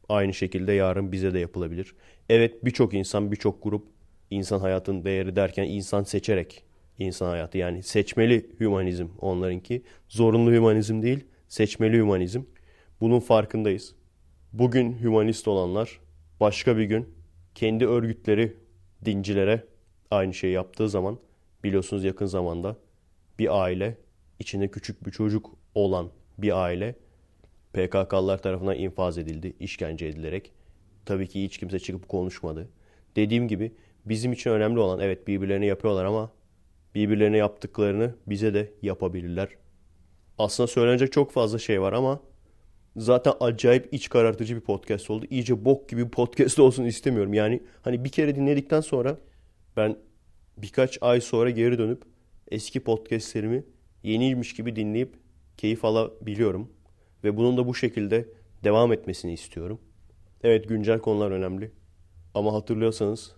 aynı şekilde yarın bize de yapılabilir. Evet birçok insan, birçok grup insan hayatının değeri derken insan seçerek insan hayatı yani seçmeli hümanizm onlarınki. Zorunlu hümanizm değil, seçmeli hümanizm. Bunun farkındayız. Bugün hümanist olanlar başka bir gün kendi örgütleri dincilere aynı şeyi yaptığı zaman biliyorsunuz yakın zamanda bir aile içinde küçük bir çocuk olan bir aile PKK'lılar tarafından infaz edildi, işkence edilerek. Tabii ki hiç kimse çıkıp konuşmadı. Dediğim gibi bizim için önemli olan evet birbirlerine yapıyorlar ama birbirlerine yaptıklarını bize de yapabilirler. Aslında söylenecek çok fazla şey var ama zaten acayip iç karartıcı bir podcast oldu. İyice bok gibi bir podcast [LAUGHS] olsun istemiyorum. Yani hani bir kere dinledikten sonra ben birkaç ay sonra geri dönüp eski podcastlerimi yeniymiş gibi dinleyip keyif alabiliyorum. Ve bunun da bu şekilde devam etmesini istiyorum. Evet güncel konular önemli. Ama hatırlıyorsanız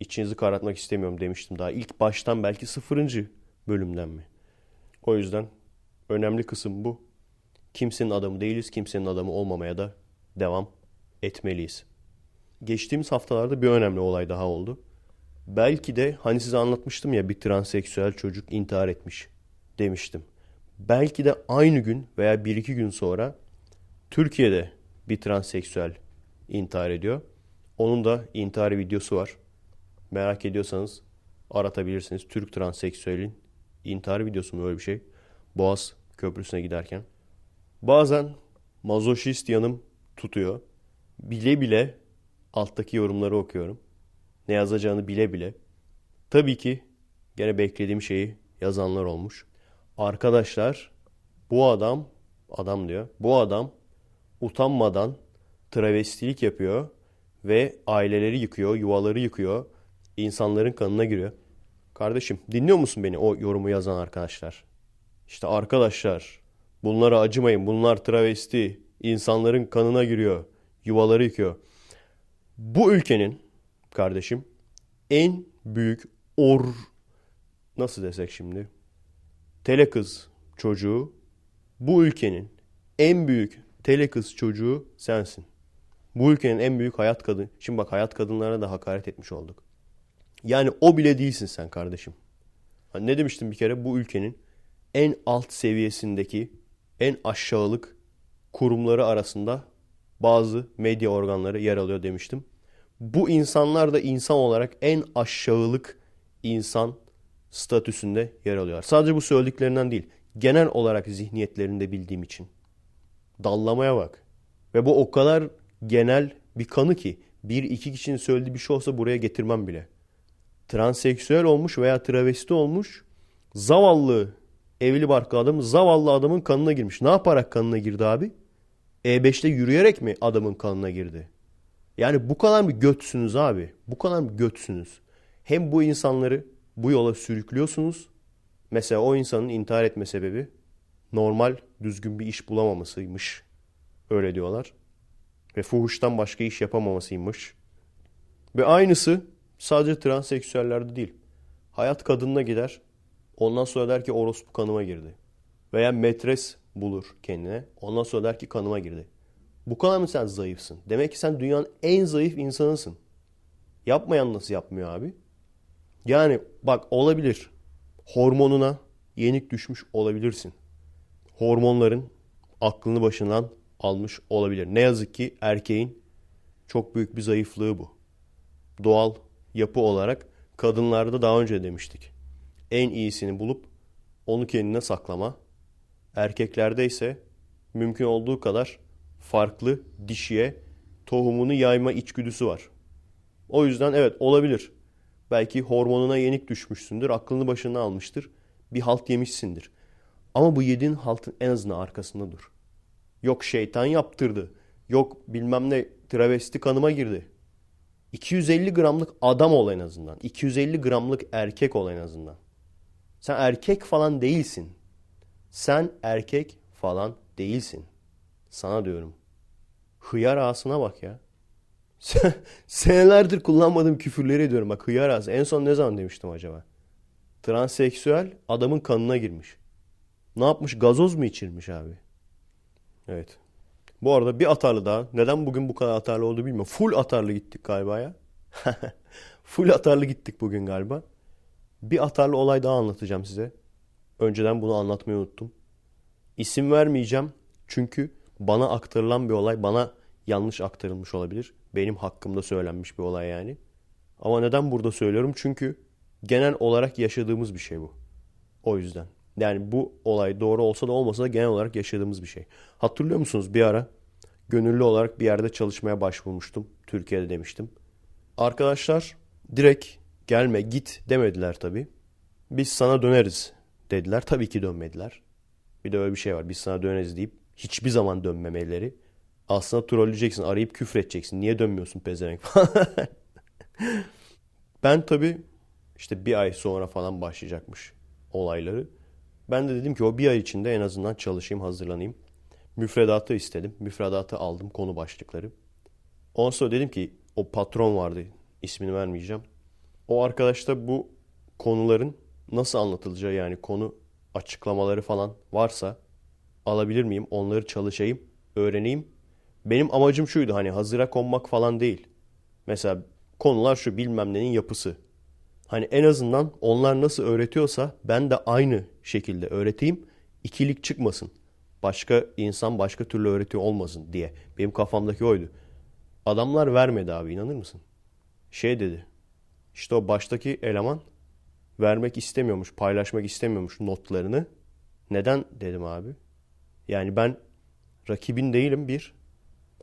içinizi karartmak istemiyorum demiştim daha. ilk baştan belki sıfırıncı bölümden mi? O yüzden önemli kısım bu. Kimsenin adamı değiliz, kimsenin adamı olmamaya da devam etmeliyiz. Geçtiğimiz haftalarda bir önemli olay daha oldu. Belki de hani size anlatmıştım ya bir transseksüel çocuk intihar etmiş demiştim. Belki de aynı gün veya bir iki gün sonra Türkiye'de bir transseksüel intihar ediyor. Onun da intihar videosu var. Merak ediyorsanız aratabilirsiniz. Türk transseksüelin intihar videosu mu öyle bir şey? Boğaz Köprüsü'ne giderken. Bazen mazoşist yanım tutuyor. Bile bile alttaki yorumları okuyorum. Ne yazacağını bile bile. Tabii ki gene beklediğim şeyi yazanlar olmuş. Arkadaşlar bu adam adam diyor. Bu adam utanmadan travestilik yapıyor ve aileleri yıkıyor, yuvaları yıkıyor, insanların kanına giriyor. Kardeşim dinliyor musun beni o yorumu yazan arkadaşlar? İşte arkadaşlar bunlara acımayın. Bunlar travesti. insanların kanına giriyor. Yuvaları yıkıyor. Bu ülkenin kardeşim en büyük or nasıl desek şimdi telekız çocuğu bu ülkenin en büyük telekız çocuğu sensin. Bu ülkenin en büyük hayat kadın. Şimdi bak hayat kadınlarına da hakaret etmiş olduk. Yani o bile değilsin sen kardeşim. Hani ne demiştim bir kere bu ülkenin en alt seviyesindeki en aşağılık kurumları arasında bazı medya organları yer alıyor demiştim. Bu insanlar da insan olarak en aşağılık insan statüsünde yer alıyorlar. Sadece bu söylediklerinden değil, genel olarak zihniyetlerinde bildiğim için. Dallamaya bak. Ve bu o kadar genel bir kanı ki bir iki kişinin söylediği bir şey olsa buraya getirmem bile. Transseksüel olmuş veya travesti olmuş zavallı evli barklı adam zavallı adamın kanına girmiş. Ne yaparak kanına girdi abi? E5'te yürüyerek mi adamın kanına girdi? Yani bu kadar mı götsünüz abi? Bu kadar mı götsünüz? Hem bu insanları bu yola sürüklüyorsunuz. Mesela o insanın intihar etme sebebi normal düzgün bir iş bulamamasıymış. Öyle diyorlar. Ve fuhuştan başka iş yapamamasıymış. Ve aynısı sadece transseksüellerde değil. Hayat kadınına gider. Ondan sonra der ki orospu kanıma girdi. Veya metres bulur kendine. Ondan sonra der ki kanıma girdi. Bu kadar mı sen zayıfsın? Demek ki sen dünyanın en zayıf insanısın. Yapmayan nasıl yapmıyor abi? Yani bak olabilir. Hormonuna yenik düşmüş olabilirsin. Hormonların aklını başından almış olabilir. Ne yazık ki erkeğin çok büyük bir zayıflığı bu. Doğal yapı olarak kadınlarda daha önce demiştik. En iyisini bulup onu kendine saklama. Erkeklerde ise mümkün olduğu kadar farklı dişiye tohumunu yayma içgüdüsü var. O yüzden evet olabilir. Belki hormonuna yenik düşmüşsündür, aklını başına almıştır. Bir halt yemişsindir. Ama bu yediğin haltın en azından arkasında dur. Yok şeytan yaptırdı. Yok bilmem ne travesti kanıma girdi. 250 gramlık adam ol en azından. 250 gramlık erkek ol en azından. Sen erkek falan değilsin. Sen erkek falan değilsin. Sana diyorum. Hıyar ağasına bak ya. [LAUGHS] Senelerdir kullanmadığım küfürleri ediyorum. Bak hıyar ağası. En son ne zaman demiştim acaba? Transseksüel adamın kanına girmiş. Ne yapmış? Gazoz mu içirmiş abi? Evet. Bu arada bir atarlı daha. Neden bugün bu kadar atarlı oldu bilmiyorum. Full atarlı gittik galiba ya. [LAUGHS] Full atarlı gittik bugün galiba. Bir atarlı olay daha anlatacağım size. Önceden bunu anlatmayı unuttum. İsim vermeyeceğim. Çünkü bana aktarılan bir olay. Bana yanlış aktarılmış olabilir. Benim hakkımda söylenmiş bir olay yani. Ama neden burada söylüyorum? Çünkü genel olarak yaşadığımız bir şey bu. O yüzden. Yani bu olay doğru olsa da olmasa da genel olarak yaşadığımız bir şey. Hatırlıyor musunuz bir ara gönüllü olarak bir yerde çalışmaya başvurmuştum. Türkiye'de demiştim. Arkadaşlar direkt gelme git demediler tabii. Biz sana döneriz dediler. Tabii ki dönmediler. Bir de öyle bir şey var. Biz sana döneriz deyip hiçbir zaman dönmemeleri. Aslında trolleyeceksin. Arayıp küfredeceksin. Niye dönmüyorsun pezevenk [LAUGHS] ben tabii işte bir ay sonra falan başlayacakmış olayları. Ben de dedim ki o bir ay içinde en azından çalışayım, hazırlanayım. Müfredatı istedim. Müfredatı aldım, konu başlıkları. Ondan sonra dedim ki o patron vardı, ismini vermeyeceğim. O arkadaşta bu konuların nasıl anlatılacağı yani konu açıklamaları falan varsa alabilir miyim? Onları çalışayım, öğreneyim. Benim amacım şuydu hani hazıra konmak falan değil. Mesela konular şu bilmem nenin yapısı. Hani en azından onlar nasıl öğretiyorsa ben de aynı şekilde öğreteyim. İkilik çıkmasın. Başka insan başka türlü öğretiyor olmasın diye. Benim kafamdaki oydu. Adamlar vermedi abi inanır mısın? Şey dedi. İşte o baştaki eleman vermek istemiyormuş, paylaşmak istemiyormuş notlarını. Neden dedim abi. Yani ben rakibin değilim bir.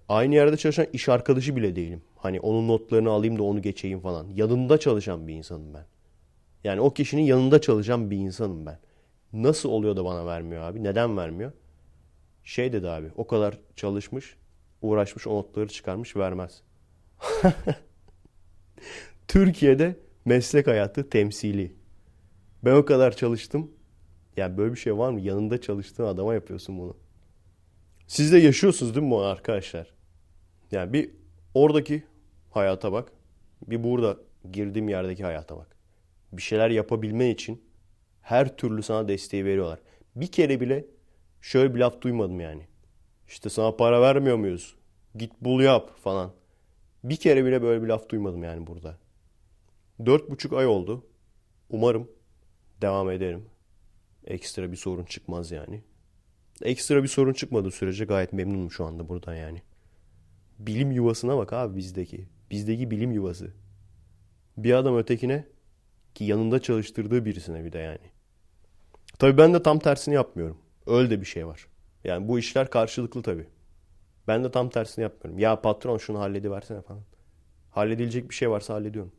Aynı yerde çalışan iş arkadaşı bile değilim. Hani onun notlarını alayım da onu geçeyim falan. Yanında çalışan bir insanım ben. Yani o kişinin yanında çalışan bir insanım ben. Nasıl oluyor da bana vermiyor abi? Neden vermiyor? Şey dedi abi o kadar çalışmış, uğraşmış o notları çıkarmış vermez. [LAUGHS] Türkiye'de meslek hayatı temsili. Ben o kadar çalıştım. Yani böyle bir şey var mı? Yanında çalıştığın adama yapıyorsun bunu. Siz de yaşıyorsunuz değil mi bu arkadaşlar? Yani bir oradaki hayata bak. Bir burada girdiğim yerdeki hayata bak. Bir şeyler yapabilmen için her türlü sana desteği veriyorlar. Bir kere bile şöyle bir laf duymadım yani. İşte sana para vermiyor muyuz? Git bul yap falan. Bir kere bile böyle bir laf duymadım yani burada. Dört buçuk ay oldu. Umarım devam ederim. Ekstra bir sorun çıkmaz yani. Ekstra bir sorun çıkmadığı sürece gayet memnunum şu anda buradan yani. Bilim yuvasına bak abi bizdeki. Bizdeki bilim yuvası. Bir adam ötekine ki yanında çalıştırdığı birisine bir de yani. Tabii ben de tam tersini yapmıyorum. Öyle de bir şey var. Yani bu işler karşılıklı tabii. Ben de tam tersini yapmıyorum. Ya patron şunu hallediversene falan. Halledilecek bir şey varsa hallediyorum.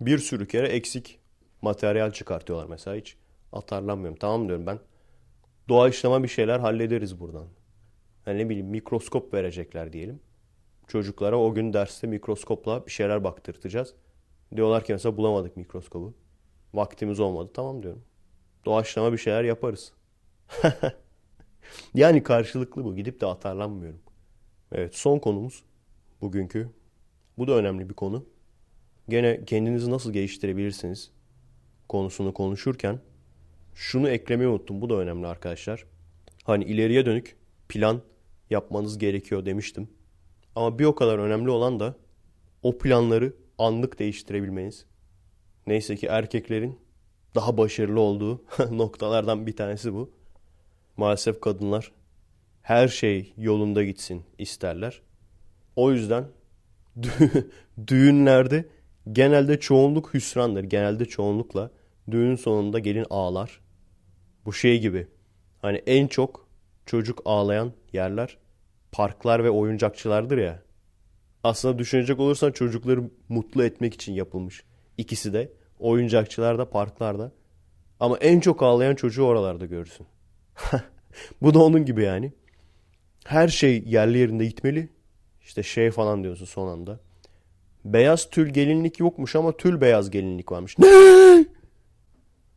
Bir sürü kere eksik materyal çıkartıyorlar mesela hiç atarlanmıyorum. Tamam diyorum ben doğa işleme bir şeyler hallederiz buradan. Yani ne bileyim mikroskop verecekler diyelim. Çocuklara o gün derste mikroskopla bir şeyler baktırtacağız. Diyorlar ki mesela bulamadık mikroskobu. Vaktimiz olmadı. Tamam diyorum. Doğaçlama bir şeyler yaparız. [LAUGHS] yani karşılıklı bu. Gidip de atarlanmıyorum. Evet son konumuz bugünkü. Bu da önemli bir konu. Gene kendinizi nasıl geliştirebilirsiniz konusunu konuşurken şunu eklemeyi unuttum. Bu da önemli arkadaşlar. Hani ileriye dönük plan yapmanız gerekiyor demiştim. Ama bir o kadar önemli olan da o planları anlık değiştirebilmeniz. Neyse ki erkeklerin daha başarılı olduğu [LAUGHS] noktalardan bir tanesi bu. Maalesef kadınlar her şey yolunda gitsin isterler. O yüzden [LAUGHS] düğünlerde genelde çoğunluk hüsrandır. Genelde çoğunlukla düğün sonunda gelin ağlar. Bu şey gibi. Hani en çok çocuk ağlayan yerler parklar ve oyuncakçılardır ya. Aslında düşünecek olursan çocukları mutlu etmek için yapılmış. İkisi de oyuncakçılarda, parklarda. Ama en çok ağlayan çocuğu oralarda görürsün. [LAUGHS] Bu da onun gibi yani. Her şey yerli yerinde gitmeli. İşte şey falan diyorsun son anda. Beyaz tül gelinlik yokmuş ama tül beyaz gelinlik varmış. Ne?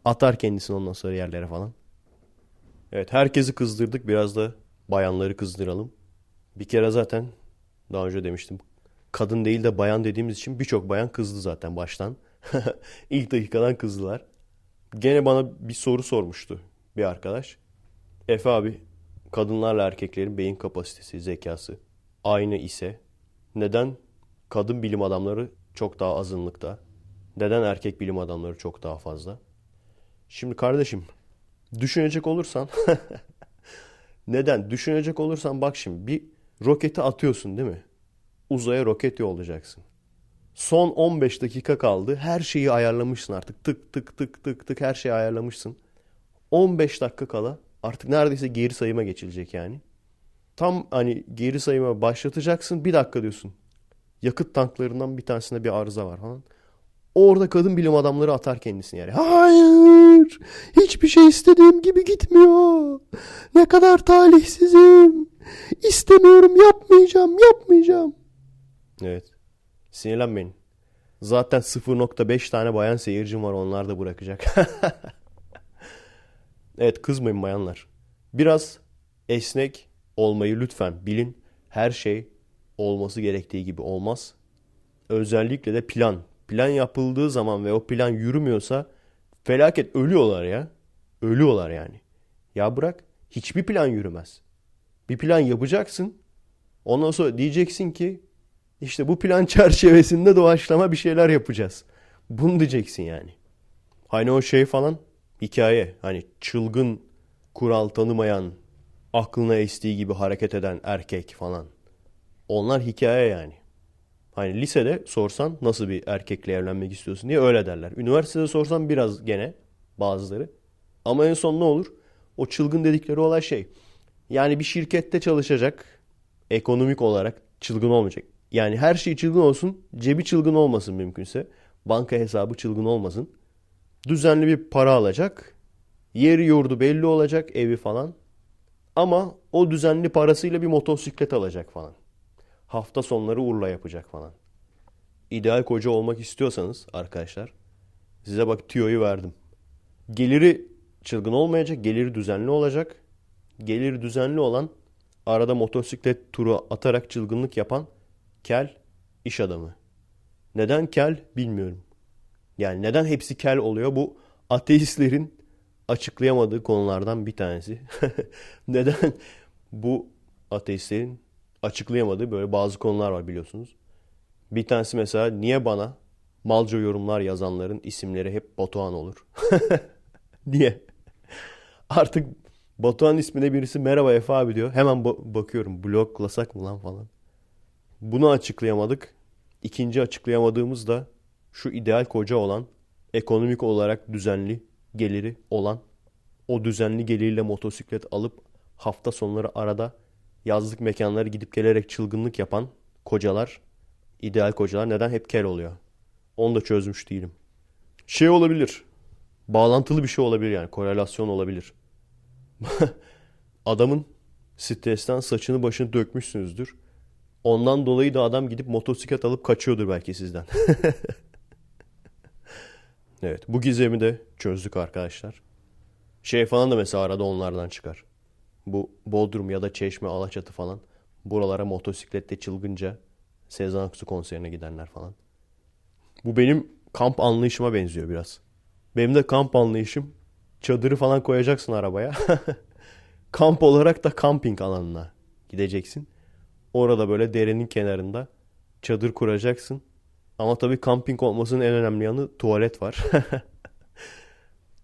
Atar kendisini ondan sonra yerlere falan. Evet herkesi kızdırdık. Biraz da bayanları kızdıralım. Bir kere zaten daha önce demiştim. Kadın değil de bayan dediğimiz için birçok bayan kızdı zaten baştan. [LAUGHS] İlk dakikadan kızdılar. Gene bana bir soru sormuştu bir arkadaş. Efe abi kadınlarla erkeklerin beyin kapasitesi, zekası aynı ise neden kadın bilim adamları çok daha azınlıkta? Neden erkek bilim adamları çok daha fazla? Şimdi kardeşim düşünecek olursan [LAUGHS] neden? Düşünecek olursan bak şimdi bir roketi atıyorsun değil mi? Uzaya roket yollayacaksın. Son 15 dakika kaldı. Her şeyi ayarlamışsın artık. Tık tık tık tık tık her şeyi ayarlamışsın. 15 dakika kala artık neredeyse geri sayıma geçilecek yani. Tam hani geri sayıma başlatacaksın. Bir dakika diyorsun. Yakıt tanklarından bir tanesinde bir arıza var falan. Orada kadın bilim adamları atar kendisini yani. Hayır! Hiçbir şey istediğim gibi gitmiyor. Ne kadar talihsizim. İstemiyorum, yapmayacağım, yapmayacağım. Evet. Sinirlenmeyin. Zaten 0.5 tane bayan seyircim var. Onlar da bırakacak. [LAUGHS] evet kızmayın bayanlar. Biraz esnek olmayı lütfen bilin. Her şey olması gerektiği gibi olmaz. Özellikle de plan plan yapıldığı zaman ve o plan yürümüyorsa felaket ölüyorlar ya. Ölüyorlar yani. Ya bırak hiçbir plan yürümez. Bir plan yapacaksın. Ondan sonra diyeceksin ki işte bu plan [LAUGHS] çerçevesinde doğaçlama bir şeyler yapacağız. Bunu diyeceksin yani. Hani o şey falan hikaye. Hani çılgın, kural tanımayan, aklına estiği gibi hareket eden erkek falan. Onlar hikaye yani. Hani lisede sorsan nasıl bir erkekle evlenmek istiyorsun diye öyle derler. Üniversitede sorsan biraz gene bazıları. Ama en son ne olur? O çılgın dedikleri olay şey. Yani bir şirkette çalışacak. Ekonomik olarak çılgın olmayacak. Yani her şey çılgın olsun. Cebi çılgın olmasın mümkünse. Banka hesabı çılgın olmasın. Düzenli bir para alacak. Yeri yurdu belli olacak evi falan. Ama o düzenli parasıyla bir motosiklet alacak falan hafta sonları Urla yapacak falan. İdeal koca olmak istiyorsanız arkadaşlar size bak tüyoyu verdim. Geliri çılgın olmayacak, geliri düzenli olacak. Geliri düzenli olan arada motosiklet turu atarak çılgınlık yapan kel iş adamı. Neden kel bilmiyorum. Yani neden hepsi kel oluyor? Bu ateistlerin açıklayamadığı konulardan bir tanesi. [LAUGHS] neden bu ateistlerin açıklayamadığı böyle bazı konular var biliyorsunuz. Bir tanesi mesela niye bana malca yorumlar yazanların isimleri hep Batuhan olur? [LAUGHS] Niye? Artık Batuhan ismine birisi merhaba Efe abi diyor. Hemen ba- bakıyorum bloklasak mı lan falan. Bunu açıklayamadık. İkinci açıklayamadığımız da şu ideal koca olan, ekonomik olarak düzenli geliri olan, o düzenli geliriyle motosiklet alıp hafta sonları arada yazlık mekanlara gidip gelerek çılgınlık yapan kocalar, ideal kocalar neden hep kel oluyor? Onu da çözmüş değilim. Şey olabilir. Bağlantılı bir şey olabilir yani. Korelasyon olabilir. [LAUGHS] Adamın stresten saçını başını dökmüşsünüzdür. Ondan dolayı da adam gidip motosiklet alıp kaçıyordur belki sizden. [LAUGHS] evet bu gizemi de çözdük arkadaşlar. Şey falan da mesela arada onlardan çıkar. Bu Bodrum ya da Çeşme, Alaçatı falan. Buralara motosiklette çılgınca Sezen Aksu konserine gidenler falan. Bu benim kamp anlayışıma benziyor biraz. Benim de kamp anlayışım çadırı falan koyacaksın arabaya. [LAUGHS] kamp olarak da kamping alanına gideceksin. Orada böyle derenin kenarında çadır kuracaksın. Ama tabii kamping olmasının en önemli yanı tuvalet var. [LAUGHS]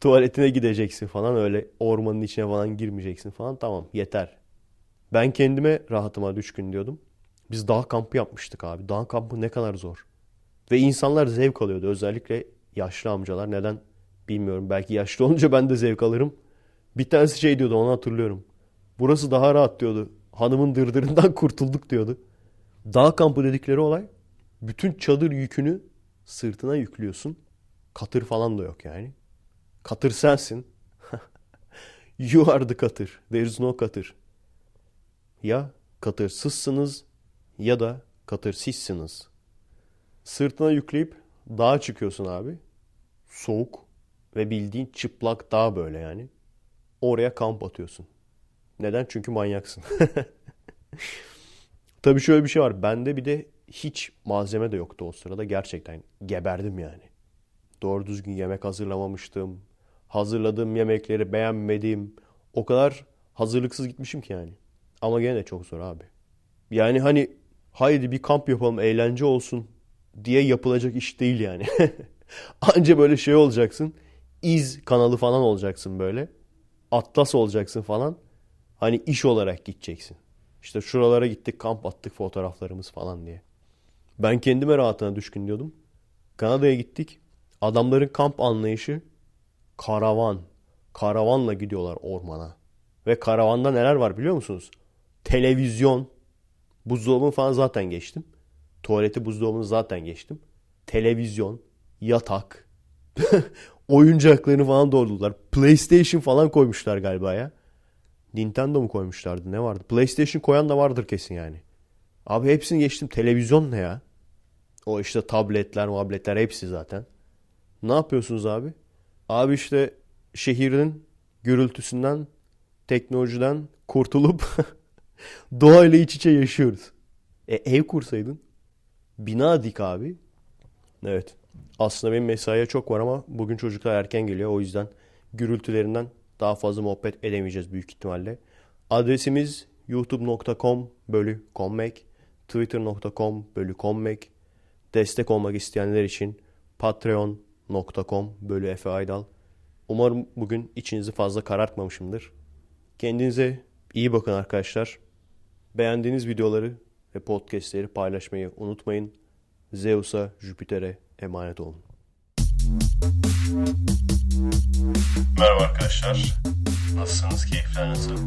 Tuvaletine gideceksin falan öyle ormanın içine falan girmeyeceksin falan tamam yeter. Ben kendime rahatıma düşkün diyordum. Biz dağ kampı yapmıştık abi. Dağ kampı ne kadar zor. Ve insanlar zevk alıyordu. Özellikle yaşlı amcalar. Neden bilmiyorum. Belki yaşlı olunca ben de zevk alırım. Bir tanesi şey diyordu onu hatırlıyorum. Burası daha rahat diyordu. Hanımın dırdırından [LAUGHS] kurtulduk diyordu. Dağ kampı dedikleri olay bütün çadır yükünü sırtına yüklüyorsun. Katır falan da yok yani. Katır sensin. [LAUGHS] you are the katır. There is no katır. Ya katırsızsınız ya da katırsizsiniz. Sırtına yükleyip dağa çıkıyorsun abi. Soğuk ve bildiğin çıplak dağ böyle yani. Oraya kamp atıyorsun. Neden? Çünkü manyaksın. [LAUGHS] Tabii şöyle bir şey var. Bende bir de hiç malzeme de yoktu o sırada. Gerçekten geberdim yani. Doğru düzgün yemek hazırlamamıştım. Hazırladığım yemekleri beğenmedim. O kadar hazırlıksız gitmişim ki yani. Ama gene de çok zor abi. Yani hani haydi bir kamp yapalım eğlence olsun diye yapılacak iş değil yani. [LAUGHS] Anca böyle şey olacaksın. İz kanalı falan olacaksın böyle. Atlas olacaksın falan. Hani iş olarak gideceksin. İşte şuralara gittik kamp attık fotoğraflarımız falan diye. Ben kendime rahatına düşkün diyordum. Kanada'ya gittik. Adamların kamp anlayışı karavan. Karavanla gidiyorlar ormana. Ve karavanda neler var biliyor musunuz? Televizyon. Buzdolabını falan zaten geçtim. Tuvaleti buzdolabını zaten geçtim. Televizyon. Yatak. [LAUGHS] Oyuncaklarını falan doldurdular. PlayStation falan koymuşlar galiba ya. Nintendo mu koymuşlardı ne vardı? PlayStation koyan da vardır kesin yani. Abi hepsini geçtim. Televizyon ne ya? O işte tabletler, mabletler hepsi zaten. Ne yapıyorsunuz abi? Abi işte şehrin gürültüsünden, teknolojiden kurtulup [LAUGHS] doğayla iç içe yaşıyoruz. E ev kursaydın. Bina dik abi. Evet. Aslında benim mesaiye çok var ama bugün çocuklar erken geliyor. O yüzden gürültülerinden daha fazla muhabbet edemeyeceğiz büyük ihtimalle. Adresimiz youtube.com bölü kommek, twitter.com bölü kommek, destek olmak isteyenler için patreon.com bölü Efe Aydal. Umarım bugün içinizi fazla karartmamışımdır. Kendinize iyi bakın arkadaşlar. Beğendiğiniz videoları ve podcastleri paylaşmayı unutmayın. Zeus'a, Jüpiter'e emanet olun. Merhaba arkadaşlar. Nasılsınız? Keyifler nasıl?